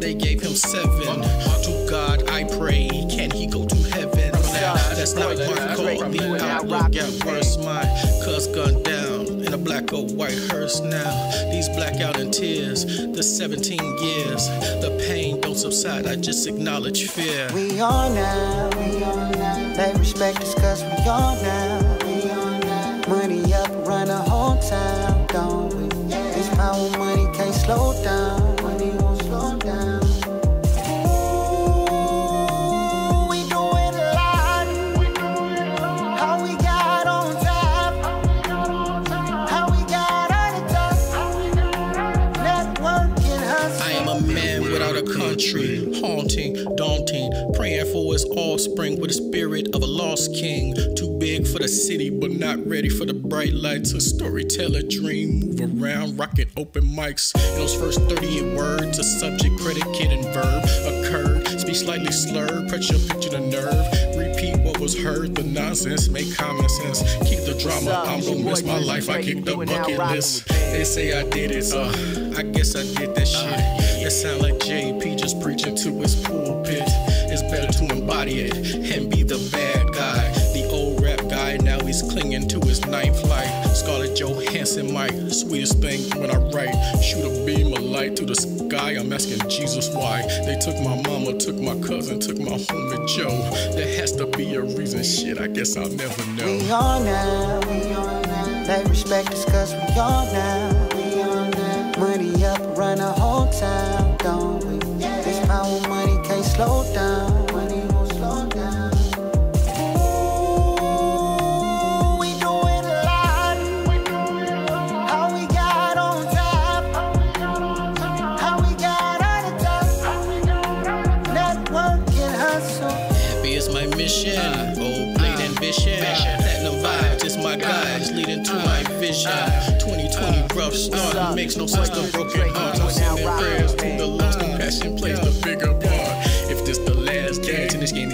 Speaker 24: they gave him seven. To God I pray, can he go to heaven? Now, that's not my call. The outlook got worse. My cuz gunned down in a black or white hearse now. These blackout and tears, the 17 years. The pain don't subside, I just acknowledge fear.
Speaker 23: We are now. We on now. They respect us cause we are now. We on now. Money up, run a whole town, don't we? This power money can't slow down.
Speaker 24: His offspring with the spirit of a lost king. Too big for the city, but not ready for the bright lights. A storyteller dream, move around, rocking open mics. In those first 38 words, a subject, predicate, and verb occurred. Speech slightly slurred, pressure, picture the nerve. Repeat what was heard, the nonsense, make common sense. Keep the drama, I'm gonna miss my life. I kicked the bucket list. They say I did it, so I guess I did that shit. It sound like JP just preaching to his pulpit. Embody it and be the bad guy. The old rap guy, now he's clinging to his ninth life. Scarlett Johansson, my sweetest thing when I write. Shoot a beam of light to the sky. I'm asking Jesus why. They took my mama, took my cousin, took my homie Joe. There has to be a reason. Shit, I guess I'll never know.
Speaker 23: We on now. We on now. They respect us cause we on now. We on now. Money up, run a whole town, don't we? This power money can't slow down.
Speaker 24: No sense to broken hearts. I'm sending prayers to the lost. Compassion plays the bigger part. If this the last dance in this game,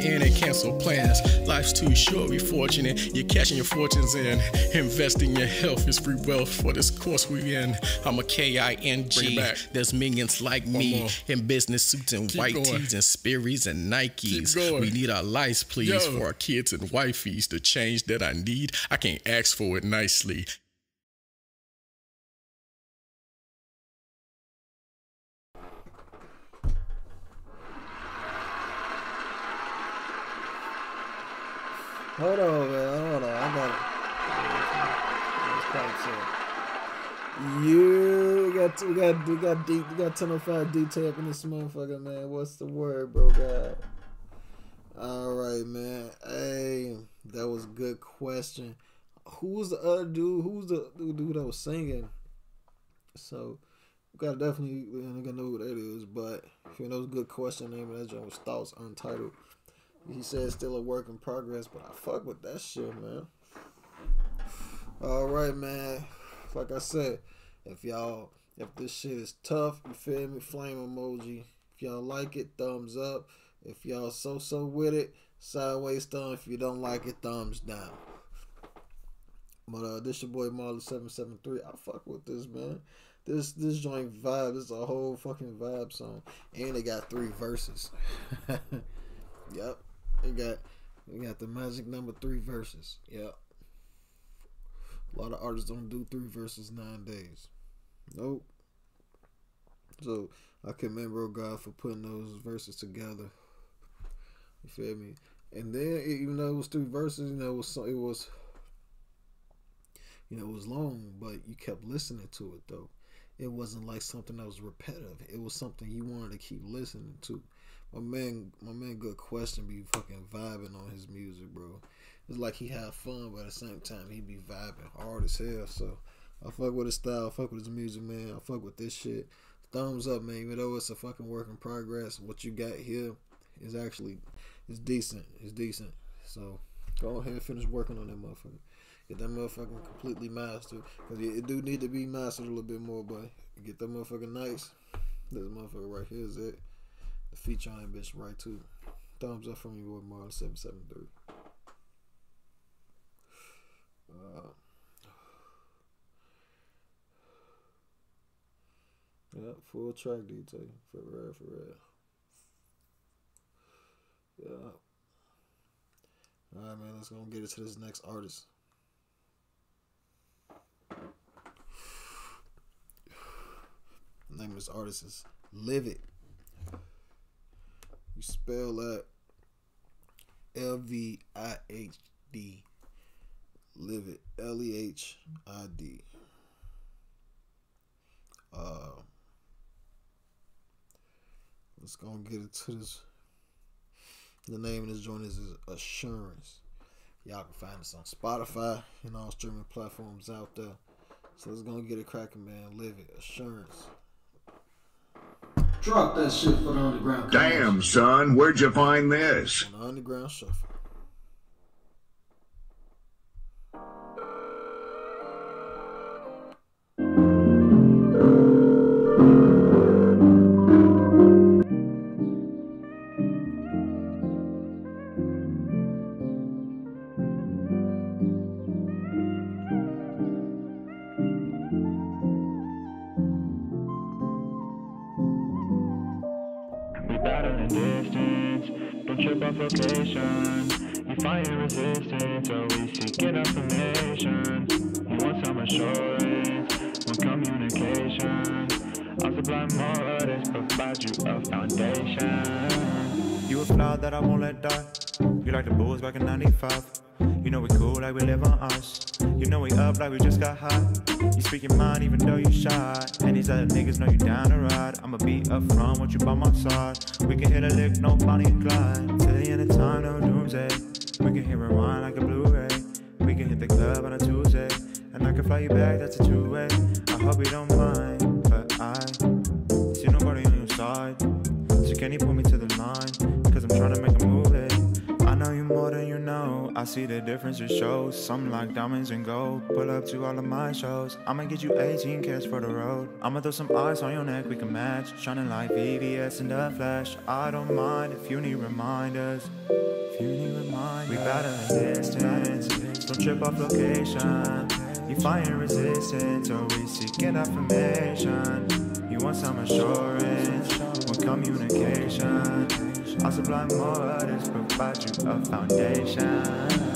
Speaker 24: in and cancel plans. Life's too short, be fortunate. You're cashing your fortunes in. Investing your health is free wealth for this course we in. I'm a K-I-N-G. There's millions like me in business suits and white
Speaker 14: going.
Speaker 24: tees and Sperry's and Nikes. We need our lives, please,
Speaker 14: Yo.
Speaker 24: for our kids and wifeys. The change that I need, I can't ask for it nicely.
Speaker 15: Hold on, man. Hold on. I got it. You got we got we got deep we got 1005 detail up in this motherfucker, man. What's the word, bro? God. All right, man. Hey, that was good question. Who's the other dude? Who's the dude that was singing? So we gotta definitely we gonna know who that is, but if you know, it's a good question. Name of that joint was Thoughts Untitled. He said still a work in progress, but I fuck with that shit, man. All right, man. Like I said, if y'all, if this shit is tough, you feel me? Flame emoji. If y'all like it, thumbs up. If y'all so so with it, sideways thumb. If you don't like it, thumbs down. But uh, this your boy Marley seven seven three. I fuck with this man. This this joint vibe. This is a whole fucking vibe song, and they got three verses. [laughs] yep, they got they got the magic number three verses. Yep. A lot of artists don't do three verses nine days. Nope. So I commend Bro God for putting those verses together. You feel me? And then even though it was three verses, you know, it was it was you know, it was long, but you kept listening to it though. It wasn't like something that was repetitive. It was something you wanted to keep listening to. My man, my man, good question. Be fucking vibing on his music, bro. It's like he have fun, but at the same time he be vibing hard as hell. So I fuck with his style. I fuck with his music, man. I fuck with this shit. Thumbs up, man. Even though it's a fucking work in progress, what you got here is actually it's decent. It's decent. So go ahead and finish working on that motherfucker. Get that motherfucking completely mastered. Cause it do need to be mastered a little bit more, but get that motherfucker nice. This motherfucker right here is it. The feature on bitch right too. Thumbs up from your boy Marley seven seven three. Uh, yeah, full track detail for real, for real. Yeah. All right, man. Let's go get it to this next artist. Name of this artist is Live It. You spell that L V I H D. Live It. L E H I D. Uh, let's go and get it to this. The name of this joint is Assurance. Y'all can find us on Spotify and all streaming platforms out there. So let's go and get it cracking, man. Live it. Assurance.
Speaker 22: Drop that shit for the underground.
Speaker 11: Damn, son, where'd you find this?
Speaker 15: On the Underground Shuffle.
Speaker 25: To all of my shows. I'ma get you 18 cash for the road. I'ma throw some ice on your neck, we can match. Shining like VVS in the flash. I don't mind if you need reminders. If you need reminders. We battle distance. Don't trip off location. You find resistance, always seeking affirmation. You want some assurance, more communication. I'll supply more this, provide you a foundation.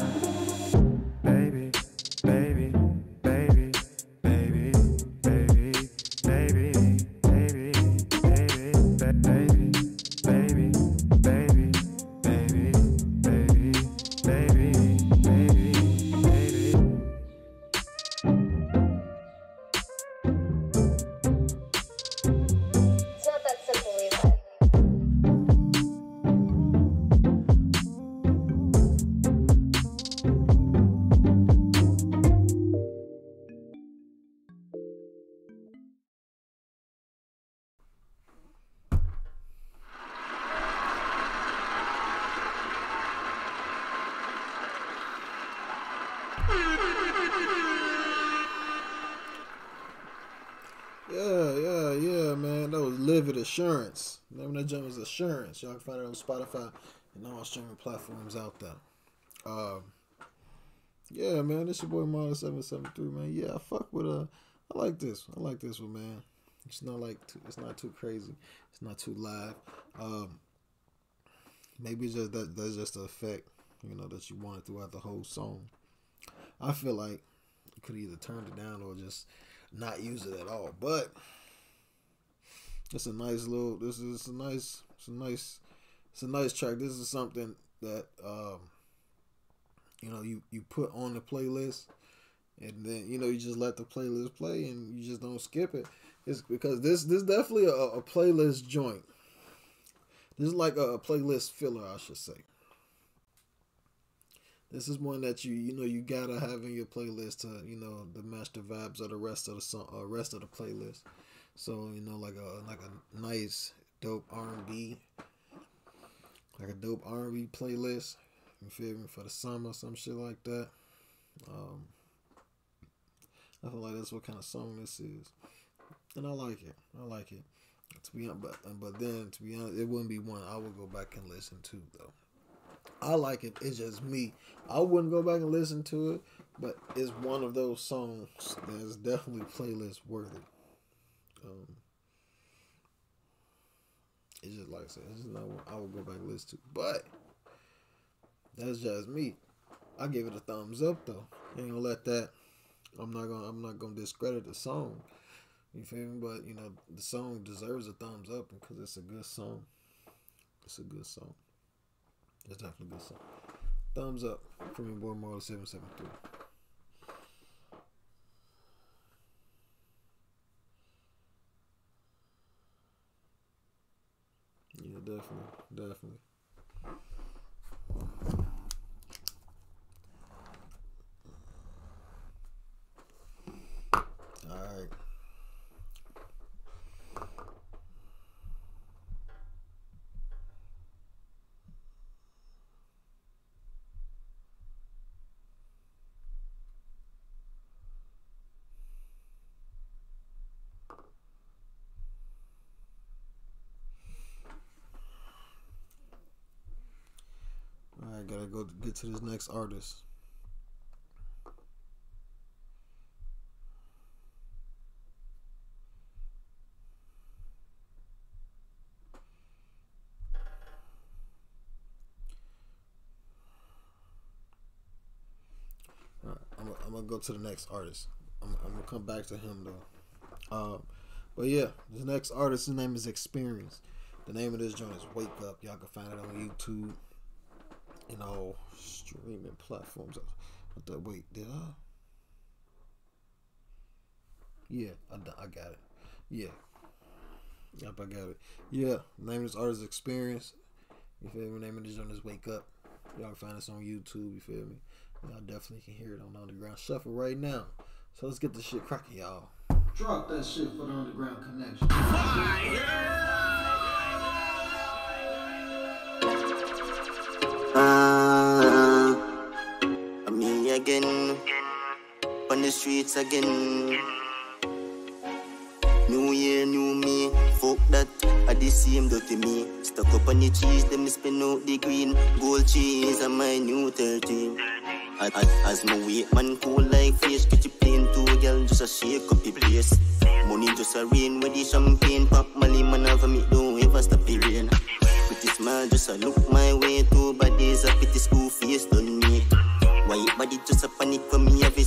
Speaker 15: Yeah, yeah, yeah, man. That was Livid Assurance. Of that joint was Assurance. Y'all can find it on Spotify and all streaming platforms out there. Um, yeah, man. This your boy Marley seven seven three, man. Yeah, I fuck with uh, I like this. I like this one, man. It's not like too, it's not too crazy. It's not too live. Um, maybe it's just that that's just the effect, you know, that you wanted throughout the whole song. I feel like you could either turn it down or just not use it at all. But it's a nice little. This is a nice. It's a nice. It's a nice track. This is something that um, you know you you put on the playlist, and then you know you just let the playlist play, and you just don't skip it. It's because this this definitely a, a playlist joint. This is like a, a playlist filler, I should say. This is one that you you know you gotta have in your playlist to you know the match the vibes of the rest of the song, uh, rest of the playlist. So you know like a like a nice dope R and B, like a dope R and B playlist. You feel me for the summer, some shit like that. Um, I feel like that's what kind of song this is, and I like it. I like it. To be honest, but but then to be honest, it wouldn't be one I would go back and listen to though. I like it. It's just me. I wouldn't go back and listen to it, but it's one of those songs that's definitely playlist worthy. Um, it's just like I said, it's not one I would go back and listen to. But that's just me. I give it a thumbs up though. Ain't gonna let that. I'm not gonna. I'm not gonna discredit the song. You feel me? But you know the song deserves a thumbs up because it's a good song. It's a good song. It's definitely good song. Thumbs up from your boy Marley seven seven three. Yeah, definitely, definitely. All right. All right, gotta go get to this next artist. I'm, gonna- go to the next artist. I'm, I'm gonna come back to him though. Um, but yeah, the next artist, his name is Xperience. The name of this joint is Wake Up. Y'all can find it on YouTube and all streaming platforms. What the wait? Did I? Yeah, I, I got it. Yeah. Yep, I got it. Yeah, name of this artist Xperience. You feel me? Name of this joint is Wake Up. Y'all can find us on YouTube. You feel me? Y'all definitely can hear it on Underground Shuffle right now. So let's get this shit cracking, y'all.
Speaker 22: Drop that shit for the underground connection.
Speaker 26: Ah, streets again. New year, new me, fuck that, I the same dirty me. Stuck up on the cheese, them spin out the green. Gold cheese, and my new 13. As, as, my weight man cool like fish, get you plain two girl, just a shake up the place. Money just a rain with the champagne, pop Molly man have me, don't ever stop the rain. Pretty smile, just a look my way, two bodies, a pretty school face, don't make. White body just a panic for me, have it,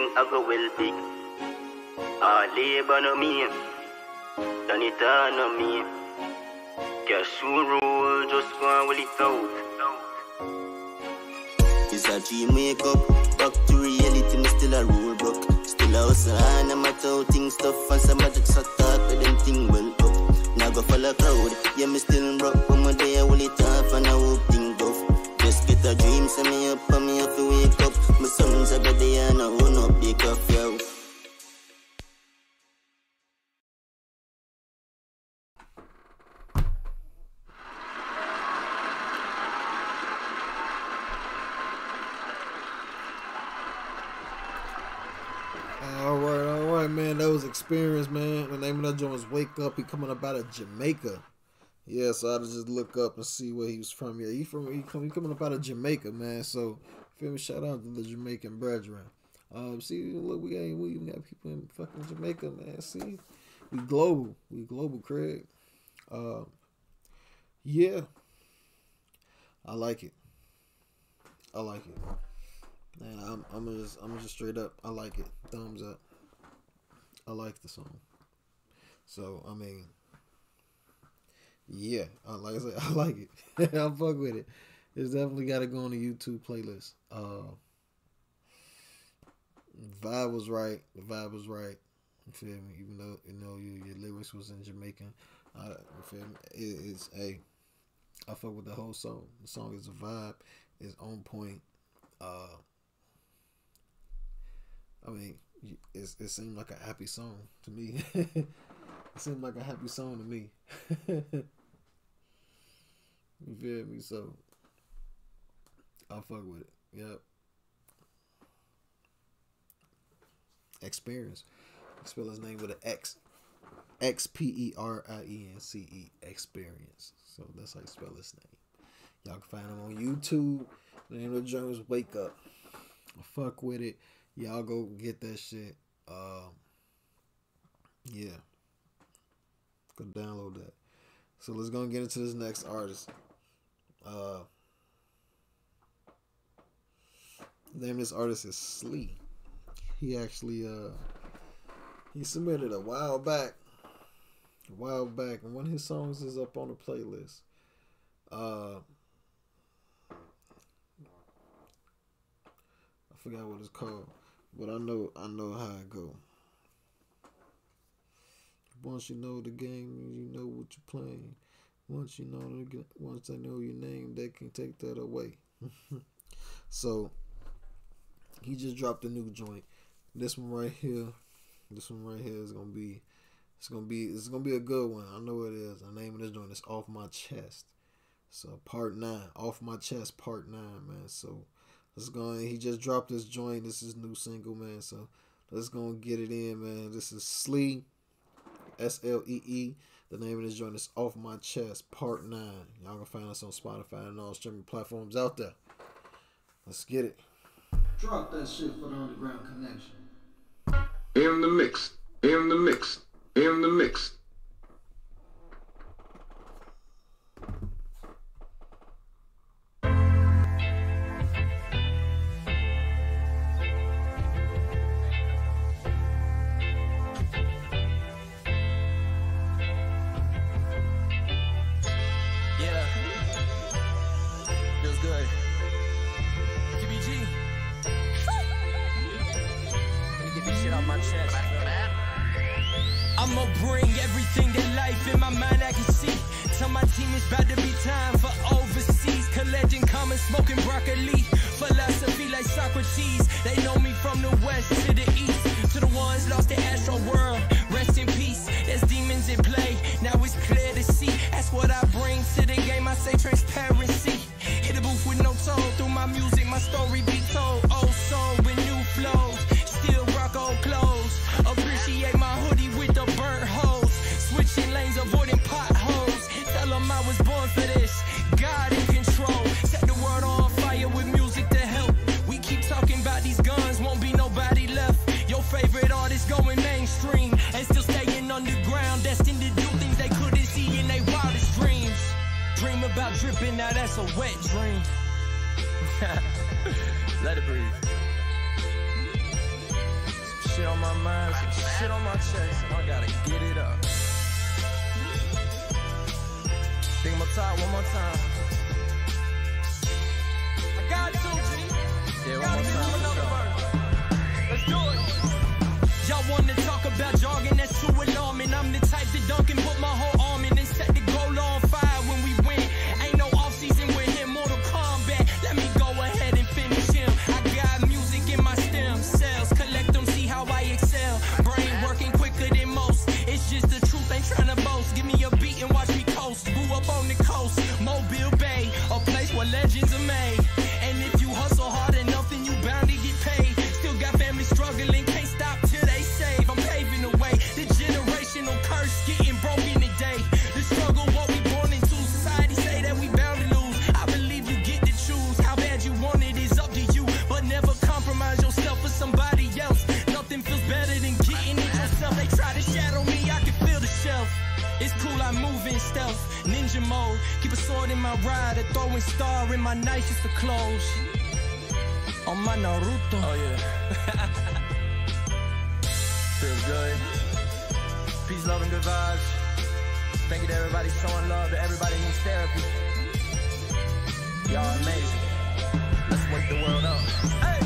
Speaker 26: thing I go well big. Ah, labor no me. Done it all no me. Cash roll, just go and will it out. It's a dream wake up, back to reality, me still a roll broke. Still a hustle and I'm out how things tough and some magic so talk with them thing well up. Now go follow crowd, yeah me still broke, but my day I will it off and I hope thing go. Just get a dream, send me up and me have to wake up. My sons
Speaker 15: Wake Up. He coming up out of Jamaica. Yeah, so I just look up and see where he was from. Yeah, he from he, come, he coming up out of Jamaica, man. So feel me? Shout out to the Jamaican brethren. Um, see, look, we ain't we even got people in fucking Jamaica, man. See, we global, we global, Craig. Uh, yeah, I like it. I like it. Man, I'm I'm just I'm just straight up. I like it. Thumbs up. I like the song. So I mean, yeah, I like I said, [laughs] I like it. [laughs] I fuck with it. It's definitely got to go on the YouTube playlist. Uh, vibe was right. The vibe was right. You feel me? Even though you know you, your lyrics was in Jamaican, uh, you feel me? It, it's a. I fuck with the whole song. The song is a vibe. It's on point. Uh, I mean, it's, it seemed like a happy song to me. [laughs] seemed like a happy song to me. [laughs] you feel me? So I fuck with it. Yep. Xperience. Spell his name with an X. X P E R I E N C E. Xperience. So that's how you spell his name. Y'all can find him on YouTube. The name of the joint is Wake Up. Fuck with it. Y'all go get that shit. Um, yeah. Go download that. So let's go and get into this next artist. Uh, name of this artist is Slee. He actually uh he submitted a while back. A while back, and one of his songs is up on the playlist. Uh I forgot what it's called, but I know I know how it go. Once you know the game, you know what you're playing. Once you know the, once they know your name, they can take that away. [laughs] so he just dropped a new joint. This one right here, this one right here is gonna be, it's gonna be, it's gonna be a good one. I know it is. Name of this joint is "Off My Chest." So part nine, "Off My Chest" part nine, man. So let's go. He just dropped this joint. This is new single, man. So let's go and get it in, man. This is Slee, S L E E. The name of this joint is "Off My Chest" part nine. Y'all can find us on Spotify and all streaming platforms out there. Let's get it.
Speaker 22: Drop that shit for the underground connection.
Speaker 11: In the mix. In the mix. In the mix.
Speaker 4: It's
Speaker 11: cool, I move in stealth, ninja mode. Keep a sword in my ride, a throwing star in my nicest of clothes. On my Naruto. Oh yeah. [laughs] Feels good. Peace, love, and good vibes. Thank you to everybody showing love, to everybody needs therapy. Y'all amazing. Let's wake the world up. Hey!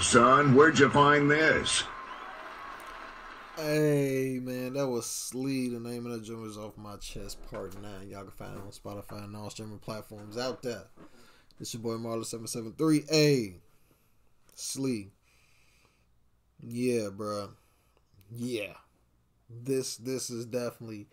Speaker 27: Son, where'd you find this?
Speaker 15: Hey man, that was Slee. The name of the joint is off my chest, part nine. Y'all can find it on Spotify and all streaming platforms out there. It's your boy Marley seven seven three. Hey, Slee. Yeah, bruh. Yeah, this this is definitely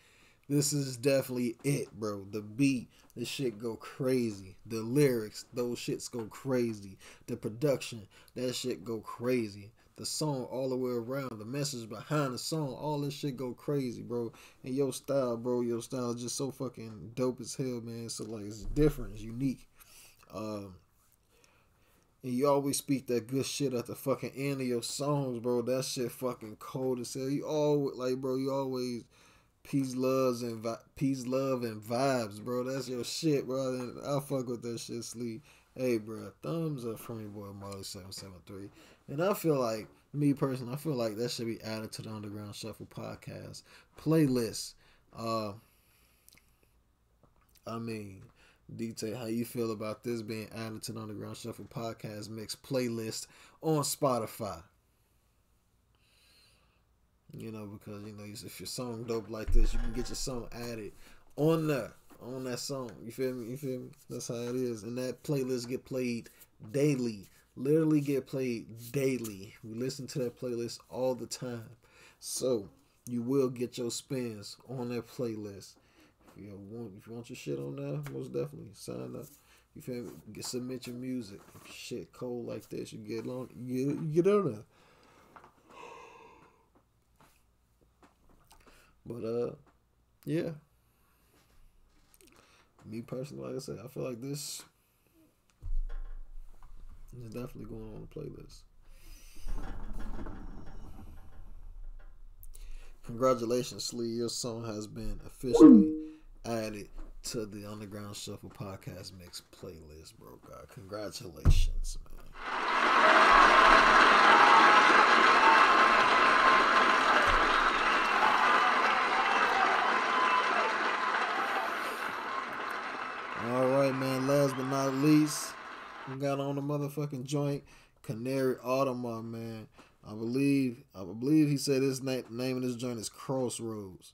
Speaker 15: this is definitely it, bro. The beat, the shit go crazy. The lyrics, those shits go crazy. The production, that shit go crazy. The song all the way around, the message behind the song, all this shit go crazy, bro. And your style, bro, your style is just so fucking dope as hell, man. So like it's different, it's unique. Um and you always speak that good shit at the fucking end of your songs, bro. That shit fucking cold as hell. You always like, bro. You always peace, loves, and vi- peace, love, and vibes, bro. That's your shit, bro. I fuck with that shit, Slee. Hey, bro, thumbs up from your boy Marley seven seven three. And I feel like me personally, I feel like that should be added to the Underground Shuffle podcast playlist. Uh, I mean, detail how you feel about this being added to the Underground Shuffle podcast mix playlist on Spotify. You know, because you know, if your song dope like this, you can get your song added on there, on that song. You feel me? You feel me? That's how it is. And that playlist get played daily. Literally get played daily. We listen to that playlist all the time. So you will get your spins on that playlist. If you want if you want your shit on there, most definitely sign up. You feel me? Get submit your music. If shit cold like this, you get on you get, you get on there. But uh, yeah. Me personally, like I said, I feel like this is definitely going on the playlist. Congratulations, Slee. Your song has been officially added to the Underground Shuffle podcast mix playlist, bro. God, congratulations, man. release. We got on the motherfucking joint. Canary Audemare, man. I believe I believe he said his name name of this joint is Crossroads.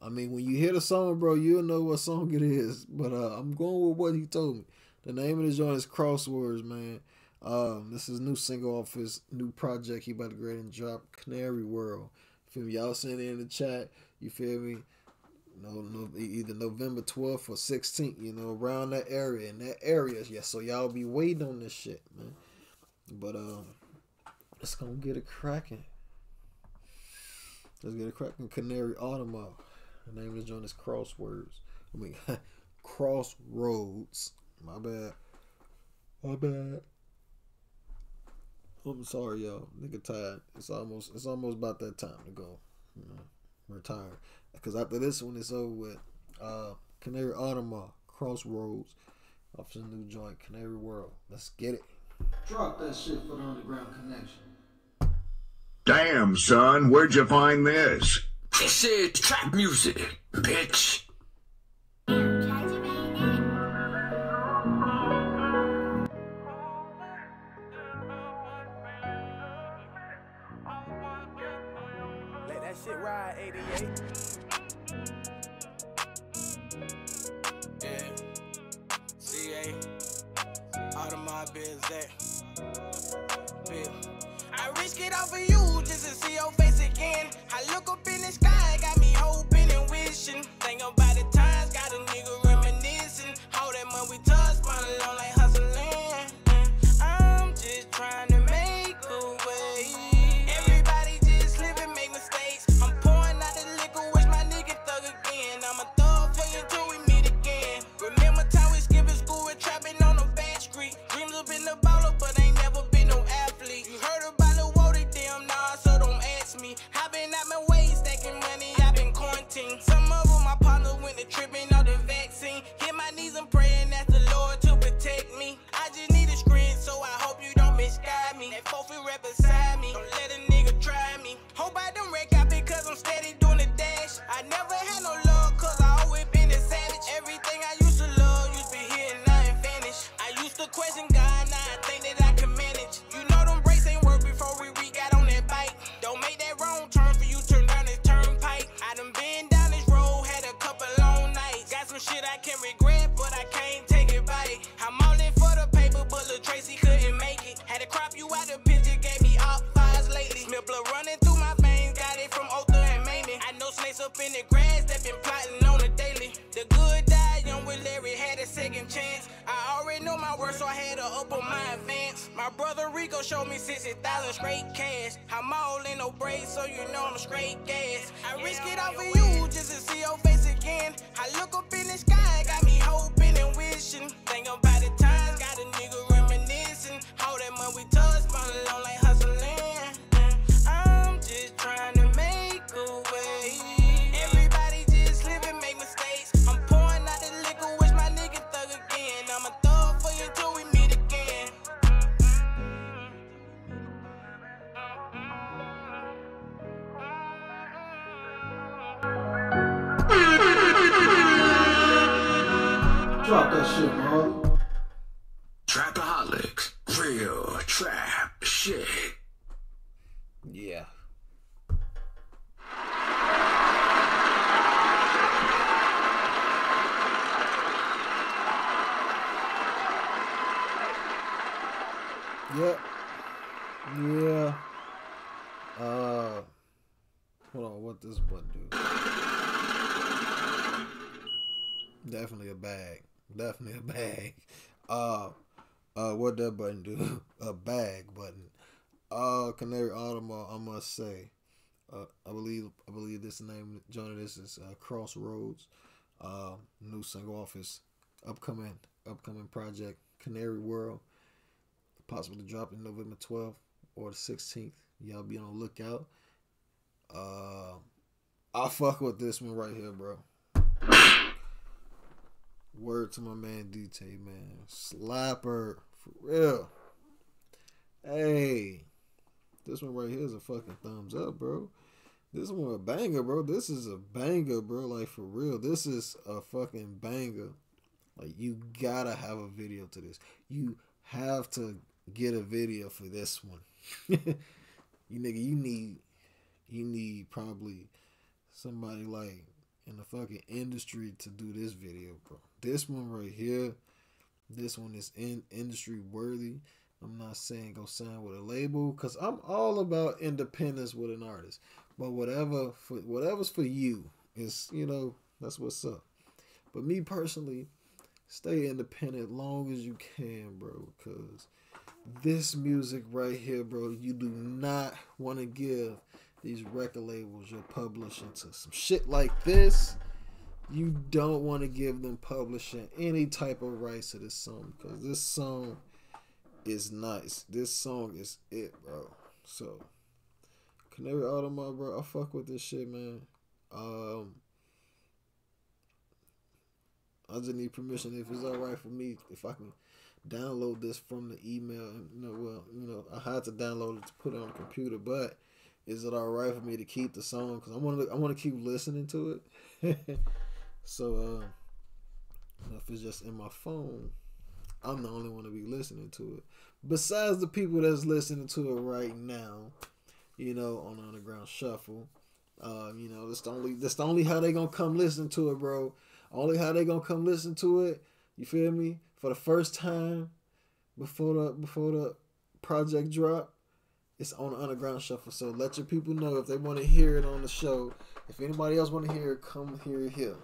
Speaker 15: I mean, when you hear the song, bro, you'll know what song it is. But uh, I'm going with what he told me. The name of the joint is Crosswords, man. Um, this is new single off his new project he about to grade and drop, Canary World. Feel me? Y'all send it in the chat. You feel me? No, no, either November 12th or 16th, you know, around that area. In that area, yeah. So y'all be waiting on this shit, man. But um, let's gonna get it cracking. Let's get it cracking. Canary Audemare. The name is Crosswords. I mean, [laughs] Crossroads. My bad. My bad. I'm sorry, y'all. Nigga tired. It's almost it's almost about that time to go. You know, retire. Because after this one, it's over with. Uh, Canary Audemare, Crossroads, off the new joint, Canary World. Let's get it.
Speaker 22: Drop that shit for the underground connection.
Speaker 27: Damn, son, where'd you find this?
Speaker 28: This is trap music, bitch.
Speaker 6: 17. Some of them my partner went to tripping.
Speaker 15: Definitely a bag. Uh. Uh. What that button do? [laughs] a bag button. Uh. Canary Audemare. I must say. Uh. I believe. I believe this name. Joining this is uh, Crossroads. Uh. New single office, upcoming upcoming project Canary World possibly dropping November 12th or the 16th. Y'all be on the lookout. Uh, I fuck with this one right here, bro. Word to my man DT, man. Slapper. For real. Hey. This one right here is a fucking thumbs up, bro. This one a banger, bro. This is a banger, bro. Like for real. This is a fucking banger. Like you gotta have a video to this. You have to get a video for this one. [laughs] you nigga, you need you need probably somebody like in the fucking industry to do this video, bro. This one right here, this one is in industry worthy. I'm not saying go sign with a label because I'm all about independence with an artist. But whatever for whatever's for you is you know that's what's up. But me personally, stay independent long as you can, bro. Cause this music right here, bro, you do not want to give these record labels you're publishing to some shit like this. You don't want to give them publishing any type of rights to this song because this song is nice. This song is it, bro. So, Canary Audemare, bro, I fuck with this shit, man. Um, I just need permission if it's all right for me if I can download this from the email. You know, well, you know, I had to download it to put it on the computer, but is it all right for me to keep the song? Cause I want to, I want to keep listening to it. [laughs] so, uh, if it's just in my phone, I'm the only one to be listening to it. Besides the people that's listening to it right now, you know, on the Underground Shuffle. Uh, you know, that's the only that's the only how they gonna come listen to it, bro. Only how they gonna come listen to it. You feel me? For the first time before the before the project drop, it's on the Underground Shuffle. So let your people know if they want to hear it on the show. If anybody else want to hear it, come hear it here.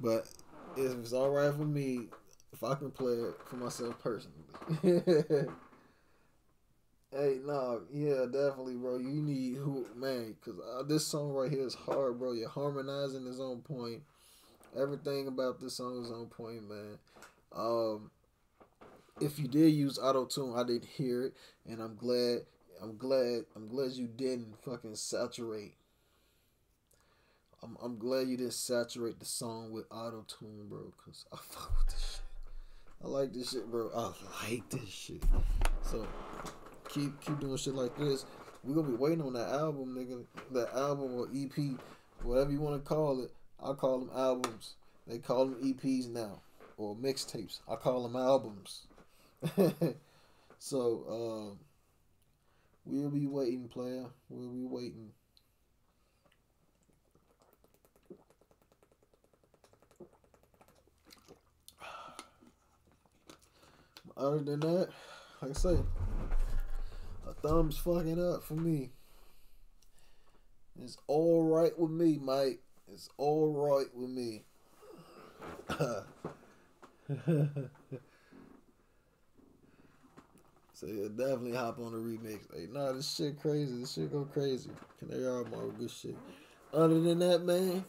Speaker 15: But if it's all right for me, if I can play it for myself personally. [laughs] Hey, no, yeah, definitely, bro. You need who, man, because uh, this song right here is hard, bro. You're harmonizing is on point. Everything about this song is on point, man. Um, if you did use auto tune, I didn't hear it, and I'm glad. I'm glad. I'm glad you didn't fucking saturate. I'm I'm glad you didn't saturate the song with auto tune, bro. Cause I [laughs] fuck with this shit. I like this shit, bro. I like this shit. So keep keep doing shit like this. We gonna be waiting on that album, nigga. That album or EP, whatever you want to call it. I call them albums. They call them EPs now or mixtapes. I call them albums. [laughs] so uh, we'll be waiting, player. We'll be waiting. Other than that, like I say, a thumbs fucking up for me. It's all right with me, Mike. It's all right with me. [laughs] so yeah, definitely hop on the remix. Like, nah, this shit crazy. This shit go crazy. Canary Audemare, good shit. Other than that, man,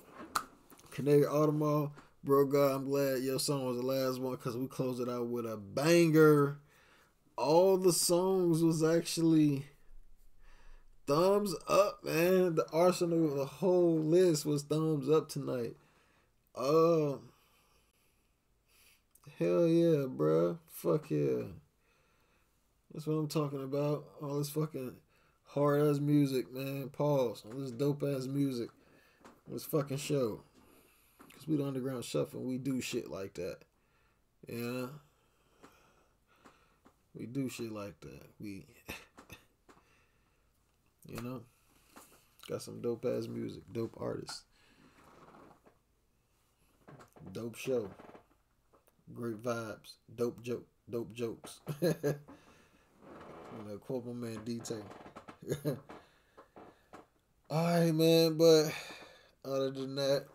Speaker 15: Canary Audemare, bro, God, I'm glad your song was the last one because we closed it out with a banger. All the songs was actually thumbs up, man. The arsenal, the whole list was thumbs up tonight. Uh, hell yeah, bruh. Fuck yeah. That's what I'm talking about. All this fucking hard ass music, man. Pause. All this dope ass music. This fucking show. Cause we the underground shuffle. We do shit like that. Yeah. We do shit like that. We [laughs] you know? Got some dope ass music, dope artists. Dope show. Great vibes. Dope joke. Dope jokes. [laughs] you know, quote my man D-Tay. [laughs] Alright, man, but other than that,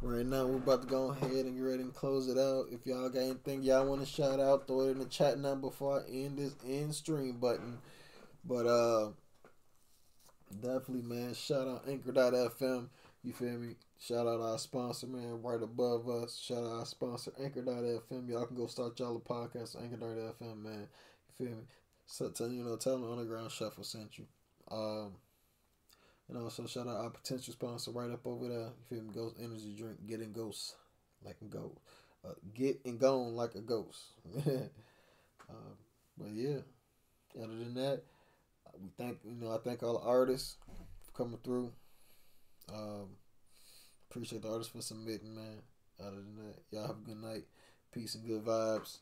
Speaker 15: right now we're about to go ahead and get ready and close it out. If y'all got anything y'all want to shout out, throw it in the chat now before I end this end stream button. But uh definitely man, shout out Anchor.fm. You feel me? Shout out our sponsor, man, right above us. Shout out our sponsor, Anchor.fm. Y'all can go start y'all a podcast, Anchor.fm, man. You feel me? So, tell, you know, tell them Underground Shuffle sent you. Um, and also shout out our potential sponsor right up over there. You feel me? Ghost Energy Drink, getting ghosts like a ghost. Uh, get and gone like a ghost. uh, [laughs] but yeah, other than that, we thank you know I thank all the artists for coming through. Um, appreciate the artists for submitting, man. other than that, y'all have a good night. Peace and good vibes.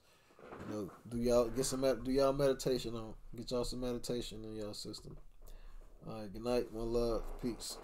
Speaker 15: You know, do y'all get some do y'all meditation on? Get y'all some meditation in y'all system. All right, good night. One love. Peace.